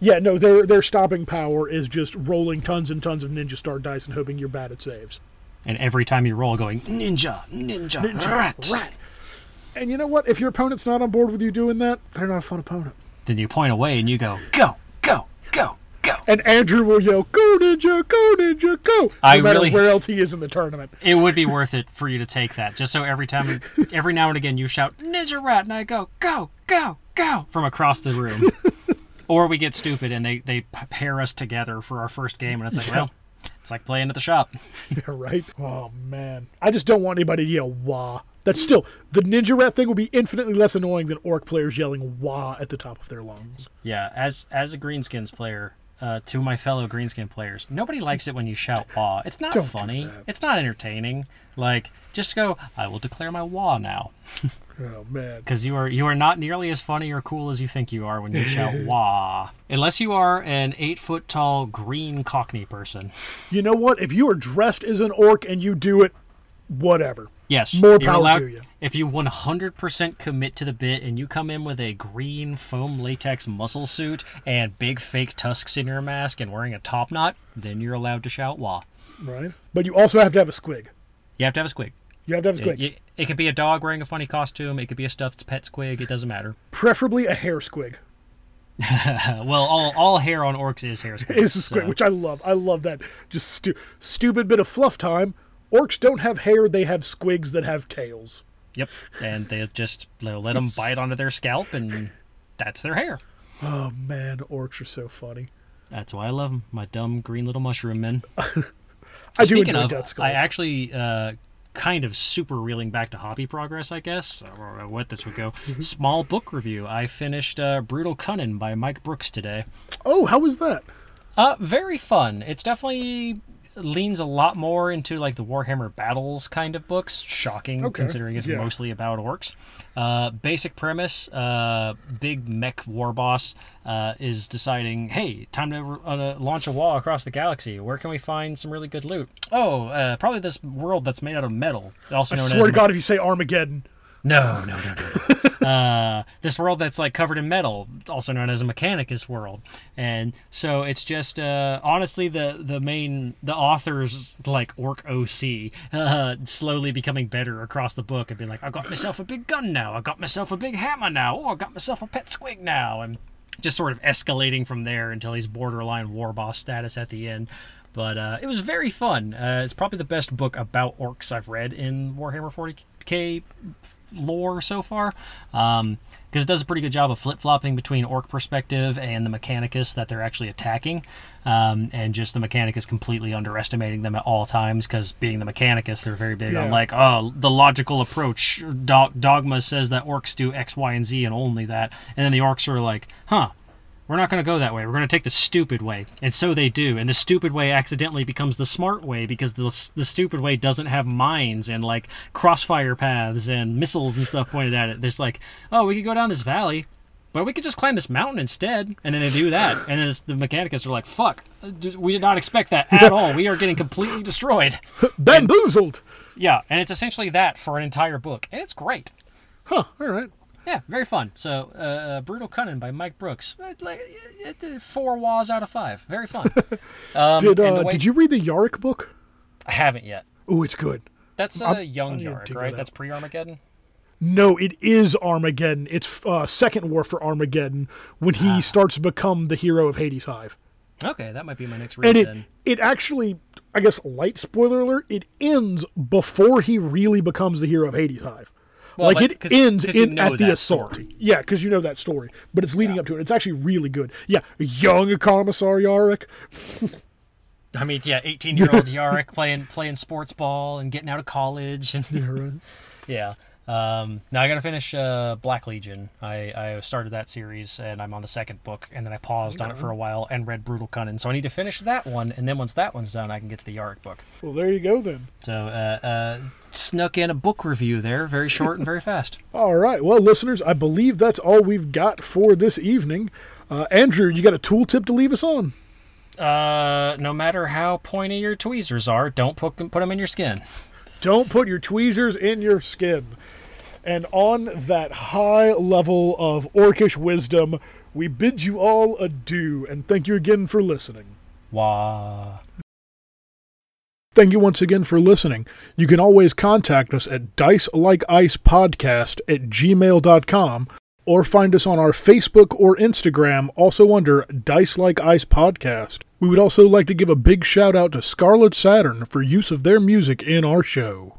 [SPEAKER 2] Yeah, no, their their stopping power is just rolling tons and tons of ninja star dice and hoping you're bad at saves.
[SPEAKER 1] And every time you roll, going ninja, ninja,
[SPEAKER 2] Ninja,
[SPEAKER 1] rat.
[SPEAKER 2] rat. And you know what? If your opponent's not on board with you doing that, they're not a fun opponent.
[SPEAKER 1] Then you point away and you go go, go, go, go.
[SPEAKER 2] And Andrew will yell, "Go ninja, go ninja, go!" No
[SPEAKER 1] I
[SPEAKER 2] matter
[SPEAKER 1] really-
[SPEAKER 2] where else he is in the tournament.
[SPEAKER 1] It would be worth it for you to take that, just so every time, every now and again, you shout "Ninja Rat" and I go "Go, go, go" from across the room. or we get stupid and they they pair us together for our first game, and it's like, well, it's like playing at the shop.
[SPEAKER 2] Yeah, right. Oh man, I just don't want anybody to yell "wah." That's still the ninja rat thing will be infinitely less annoying than orc players yelling "wah" at the top of their lungs.
[SPEAKER 1] Yeah, as as a Greenskins player, uh, to my fellow Greenskin players, nobody likes it when you shout "wah." It's not
[SPEAKER 2] Don't
[SPEAKER 1] funny. It's not entertaining. Like, just go. I will declare my wah now,
[SPEAKER 2] Oh man.
[SPEAKER 1] because you are you are not nearly as funny or cool as you think you are when you shout wah. Unless you are an eight foot tall green Cockney person.
[SPEAKER 2] You know what? If you are dressed as an orc and you do it, whatever.
[SPEAKER 1] Yes,
[SPEAKER 2] More power
[SPEAKER 1] allowed-
[SPEAKER 2] to you.
[SPEAKER 1] If you 100% commit to the bit and you come in with a green foam latex muscle suit and big fake tusks in your mask and wearing a top knot, then you're allowed to shout wah.
[SPEAKER 2] Right. But you also have to have a squig.
[SPEAKER 1] You have to have a squig.
[SPEAKER 2] You have to have a squig.
[SPEAKER 1] It, it could be a dog wearing a funny costume. It could be a stuffed pet squig. It doesn't matter.
[SPEAKER 2] Preferably a hair squig.
[SPEAKER 1] well, all, all hair on orcs is hair squig.
[SPEAKER 2] Is a squig,
[SPEAKER 1] so-
[SPEAKER 2] which I love. I love that. Just stu- stupid bit of fluff time. Orcs don't have hair; they have squigs that have tails.
[SPEAKER 1] Yep, and they just let them bite onto their scalp, and that's their hair.
[SPEAKER 2] Oh man, orcs are so funny.
[SPEAKER 1] That's why I love them, my dumb green little mushroom men.
[SPEAKER 2] I do
[SPEAKER 1] Speaking
[SPEAKER 2] enjoy
[SPEAKER 1] of. I actually uh, kind of super reeling back to hobby progress, I guess, or what this would go.
[SPEAKER 2] Mm-hmm.
[SPEAKER 1] Small book review. I finished uh, Brutal Cunning by Mike Brooks today.
[SPEAKER 2] oh, how was that?
[SPEAKER 1] Uh, very fun. It's definitely leans a lot more into like the Warhammer battles kind of books. Shocking,
[SPEAKER 2] Okay,
[SPEAKER 1] considering it's
[SPEAKER 2] yeah.
[SPEAKER 1] mostly about orcs. Uh, basic premise: uh, big mech war boss uh, is deciding, hey, time to uh, launch a wall across the galaxy. Where can we find some really good loot? Oh, uh, probably this world that's made out of metal, also
[SPEAKER 2] I
[SPEAKER 1] known
[SPEAKER 2] swear
[SPEAKER 1] as
[SPEAKER 2] to God, if you say Armageddon,
[SPEAKER 1] no, no, no, no. uh, this world that's like covered in metal, also known as a Mechanicus world, and so it's just uh, honestly the the main the author's like orc OC uh, slowly becoming better across the book and being like, I got myself a big gun now, I got myself a big hammer now, oh, I got myself a pet squig now, and just sort of escalating from there until he's borderline war boss status at the end. But uh, it was very fun. Uh, it's probably the best book about orcs I've read in Warhammer 40k lore so far. Um, because it does a pretty good job of flip flopping between orc perspective and the Mechanicus that they're actually attacking, um, and just the Mechanicus completely underestimating them at all times. Because being the Mechanicus, they're very big on like, oh, the logical approach. Dog- Dogma says that orcs do X, Y, and Z, and only that. And then the orcs are like, huh, we're not going to go that way. We're going to take the stupid way. And so they do. And the stupid way accidentally becomes the smart way because the, the stupid way doesn't have mines and like crossfire paths and missiles and stuff pointed at it. There's like, oh, we could go down this valley, but we could just climb this mountain instead. And then they do that. And then the Mechanicus are like, fuck, we did not expect that at all. We are getting completely destroyed.
[SPEAKER 2] bamboozled.
[SPEAKER 1] Yeah. And it's essentially that for an entire book. And it's great.
[SPEAKER 2] Huh. All right.
[SPEAKER 1] Yeah, very fun. So, uh, uh, Brutal Cunning by Mike Brooks. Uh, like, uh, Four was out of five. Very fun. Um,
[SPEAKER 2] Did uh,
[SPEAKER 1] way-
[SPEAKER 2] did you read the Yarrick book?
[SPEAKER 1] I haven't yet.
[SPEAKER 2] Oh, it's good.
[SPEAKER 1] That's uh,
[SPEAKER 2] I'm-
[SPEAKER 1] Young
[SPEAKER 2] Yarrick,
[SPEAKER 1] right?
[SPEAKER 2] that
[SPEAKER 1] That's pre Armageddon.
[SPEAKER 2] No, it is Armageddon. It's uh, second war for Armageddon when he starts to become the hero of Hades Hive.
[SPEAKER 1] Okay, that might be my next read
[SPEAKER 2] And it
[SPEAKER 1] then.
[SPEAKER 2] it actually, I guess, light spoiler alert, it ends before he really becomes the hero of Hades Hive.
[SPEAKER 1] Well,
[SPEAKER 2] like
[SPEAKER 1] like,
[SPEAKER 2] it
[SPEAKER 1] 'cause-
[SPEAKER 2] ends
[SPEAKER 1] 'cause you
[SPEAKER 2] in
[SPEAKER 1] know
[SPEAKER 2] at the
[SPEAKER 1] that
[SPEAKER 2] assault.
[SPEAKER 1] story.
[SPEAKER 2] Yeah, because you know that story, but it's leading up to it. It's actually really good. Yeah, young Commissar Yarrick.
[SPEAKER 1] I mean, yeah, 18 year old Yarrick playing playing sports ball and getting out of college. And yeah. Um, now I got to finish uh, Black Legion. I, I started that series and I'm on the second book, and then I paused on it for a while and read Brutal Cunning. So I need to finish that one, and then once that one's done, I can get to the Yarrick book.
[SPEAKER 2] Well, there you go then.
[SPEAKER 1] So uh, uh, snuck in a book review there, very short and very fast.
[SPEAKER 2] All right. Well, listeners, I believe that's all we've got for this evening. Uh, Andrew, you got a tool tip to leave us on?
[SPEAKER 1] Uh, no matter how pointy your tweezers are, don't put put them in your skin.
[SPEAKER 2] Don't put your tweezers in your skin. And on that high level of orcish wisdom, we bid you all adieu and thank you again for listening.
[SPEAKER 1] Wah.
[SPEAKER 2] Thank you once again for listening. You can always contact us at dice like ice podcast at gmail.com or find us on our Facebook or Instagram, also under Dice Like Ice Podcast. We would also like to give a big shout out to Scarlet Saturn for use of their music in our show.